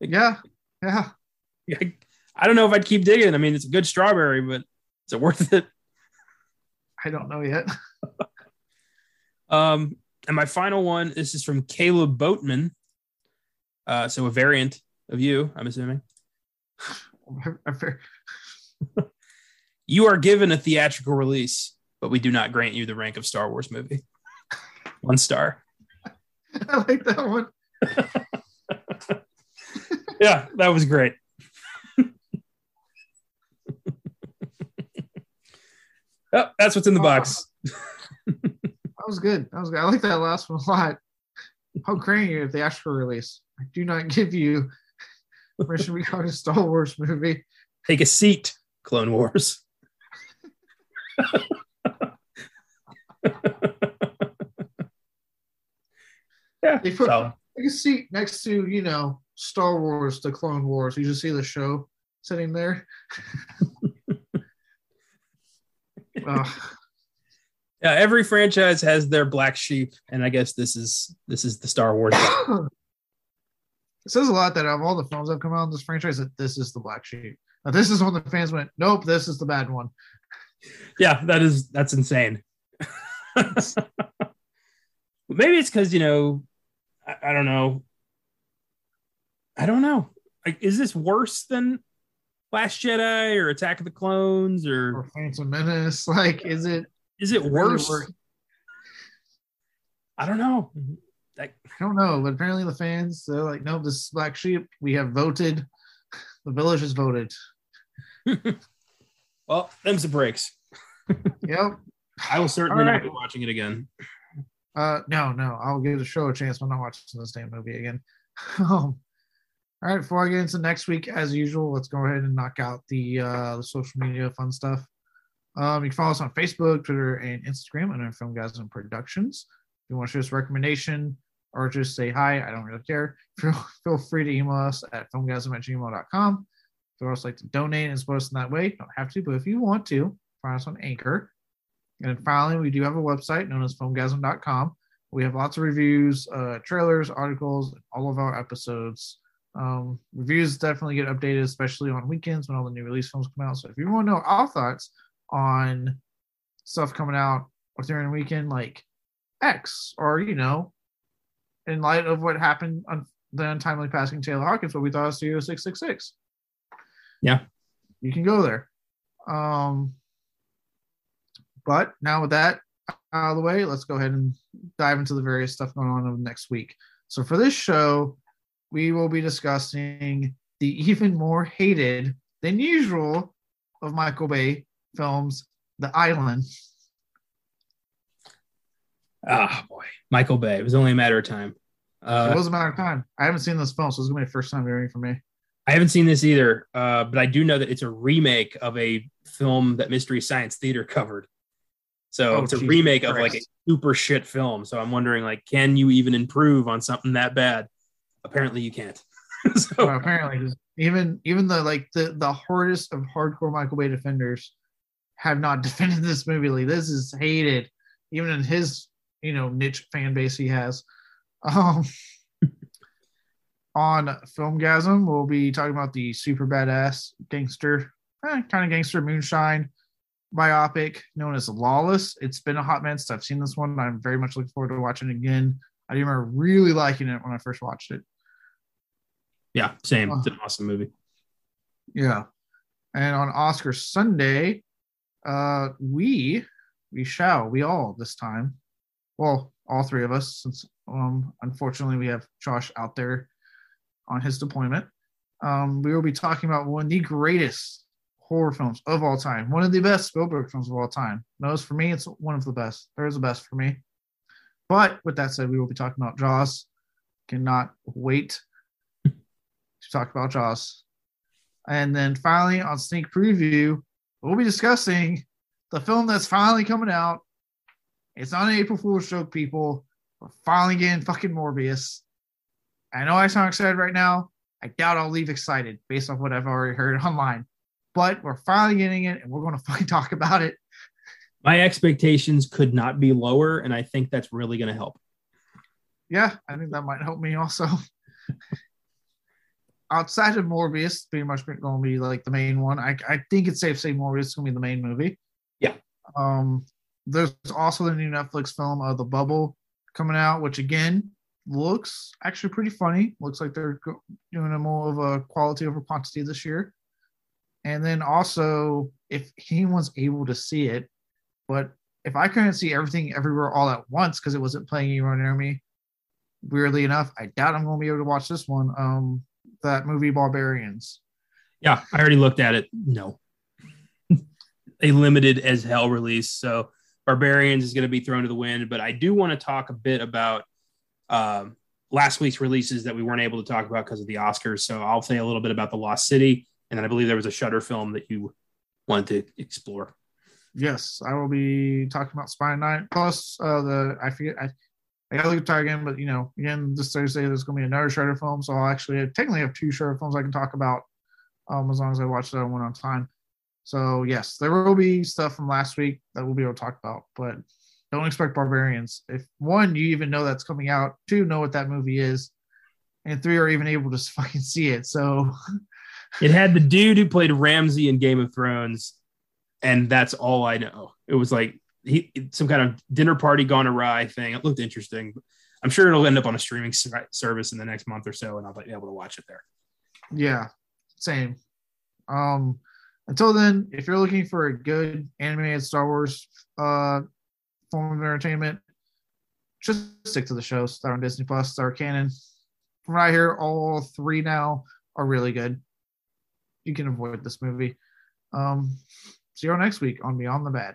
Yeah, yeah. I, I don't know if I'd keep digging. I mean, it's a good strawberry, but is it worth it? I don't know yet. Um, and my final one, this is from Caleb Boatman. Uh, so a variant of you, I'm assuming. You are given a theatrical release, but we do not grant you the rank of Star Wars movie. One star. I like that one. Yeah, that was great. oh, that's what's in the box. That was good. That was good. I like that last one a lot. Oh, How grand you if they ask for release. I do not give you permission to record a Star Wars movie. Take a seat, Clone Wars. yeah, They put so, like a seat next to, you know, Star Wars, the Clone Wars. You just see the show sitting there. Ugh. Yeah, every franchise has their black sheep, and I guess this is this is the Star Wars. it says a lot that of all the films that have come out in this franchise, that this is the black sheep. Now, this is when the fans went, nope, this is the bad one. yeah, that is that's insane. Maybe it's because you know, I, I don't know. I don't know. Like, is this worse than Last Jedi or Attack of the Clones or Or Phantom Menace. Like, is it is it worse? I don't know. Like, I don't know, but apparently the fans, they're like, no, this is black sheep. We have voted. The village has voted. well, them's the breaks. Yep. I will certainly All not be watching it again. Uh, no, no, I'll give the show a chance. I'm not watching this damn movie again. um, all right, before I get into next week, as usual, let's go ahead and knock out the uh, the social media fun stuff. Um, you can follow us on Facebook, Twitter, and Instagram under Filmgazm Productions. If you want to show us a recommendation or just say hi, I don't really care. Feel, feel free to email us at filmgazm at gmail.com. If you also like to donate and support us in that way, don't have to, but if you want to, find us on Anchor. And finally, we do have a website known as filmgazm.com We have lots of reviews, uh, trailers, articles, all of our episodes. Um, reviews definitely get updated, especially on weekends when all the new release films come out. So if you want to know our thoughts on stuff coming out during the weekend, like X, or you know, in light of what happened on the untimely passing Taylor Hawkins, what we thought of Studio 666. Yeah. You can go there. Um, but now with that out of the way, let's go ahead and dive into the various stuff going on next week. So for this show, we will be discussing the even more hated than usual of Michael Bay films, The Island. Ah, boy, Michael Bay. It was only a matter of time. Uh, it was a matter of time. I haven't seen this film, so it's gonna be the first time hearing for me. I haven't seen this either, uh, but I do know that it's a remake of a film that Mystery Science Theater covered. So Oh, it's a remake of like a super shit film. So I'm wondering, like, can you even improve on something that bad? Apparently, you can't. so Well, apparently, even even the like the the hardest of hardcore Michael Bay defenders have not defended this movie. Like this is hated, even in his you know niche fan base he has. Um, on Filmgazm, we'll be talking about the super badass gangster, eh, kind of gangster moonshine biopic known as Lawless. It's been a hot minute since I've seen this one. I'm very much looking forward to watching it again. I remember really liking it when I first watched it. yeah, same. It's an awesome movie. Yeah. And on Oscar Sunday, uh, we we shall we all this time. Well, all three of us, since um unfortunately we have Josh out there on his deployment. Um, we will be talking about one of the greatest horror films of all time, one of the best Spielberg films of all time. Knows for me, it's one of the best. There is the best for me. But with that said, we will be talking about Jaws. Cannot wait to talk about Jaws. And then finally, on sneak preview, we'll be discussing the film that's finally coming out. It's not an April Fool's joke, people. We're finally getting fucking Morbius. I know I sound excited right now. I doubt I'll leave excited based on what I've already heard online. But we're finally getting it, and we're going to fucking talk about it. My expectations could not be lower, and I think that's really going to help. Yeah, I think that might help me also. Outside of Morbius, pretty much going to be like the main one. I, I think it's safe to say Morbius is going to be the main movie. Yeah. Um, there's also the new Netflix film of The Bubble coming out, which again looks actually pretty funny. Looks like they're doing a more of a quality over quantity this year. And then also, if anyone's able to see it, but if I couldn't see everything everywhere all at once because it wasn't playing anywhere near me, weirdly enough, I doubt I'm going to be able to watch this one. Um, that movie Barbarians. Yeah, I already looked at it. No. a limited as hell release. So Barbarians is going to be thrown to the wind. But I do want to talk a bit about um, last week's releases that we weren't able to talk about because of the Oscars. So I'll say a little bit about The Lost City. And then I believe there was a Shudder film that you wanted to explore. Yes, I will be talking about Spine Night. Plus, uh, the I forget I, I gotta look at again, but you know, again this Thursday there's gonna be another Shudder film, so I'll actually technically have two Shudder films I can talk about, um, as long as I watch that one on time. So yes, there will be stuff from last week that we'll be able to talk about, but don't expect Barbarians. If one, you even know that's coming out, two, know what that movie is, and three are even able to fucking see it. So It had the dude who played Ramsay in Game of Thrones, and that's all I know. It was like he some kind of dinner party gone awry thing. It looked interesting. I'm sure it'll end up on a streaming service in the next month or so, and I'll be able to watch it there. Yeah, same. Um, until then, if you're looking for a good animated Star Wars uh form of entertainment, just stick to the shows are on Disney Plus, are canon. From what I hear, all three now are really good. You can avoid this movie. Um, see you next week on Beyond the Bad.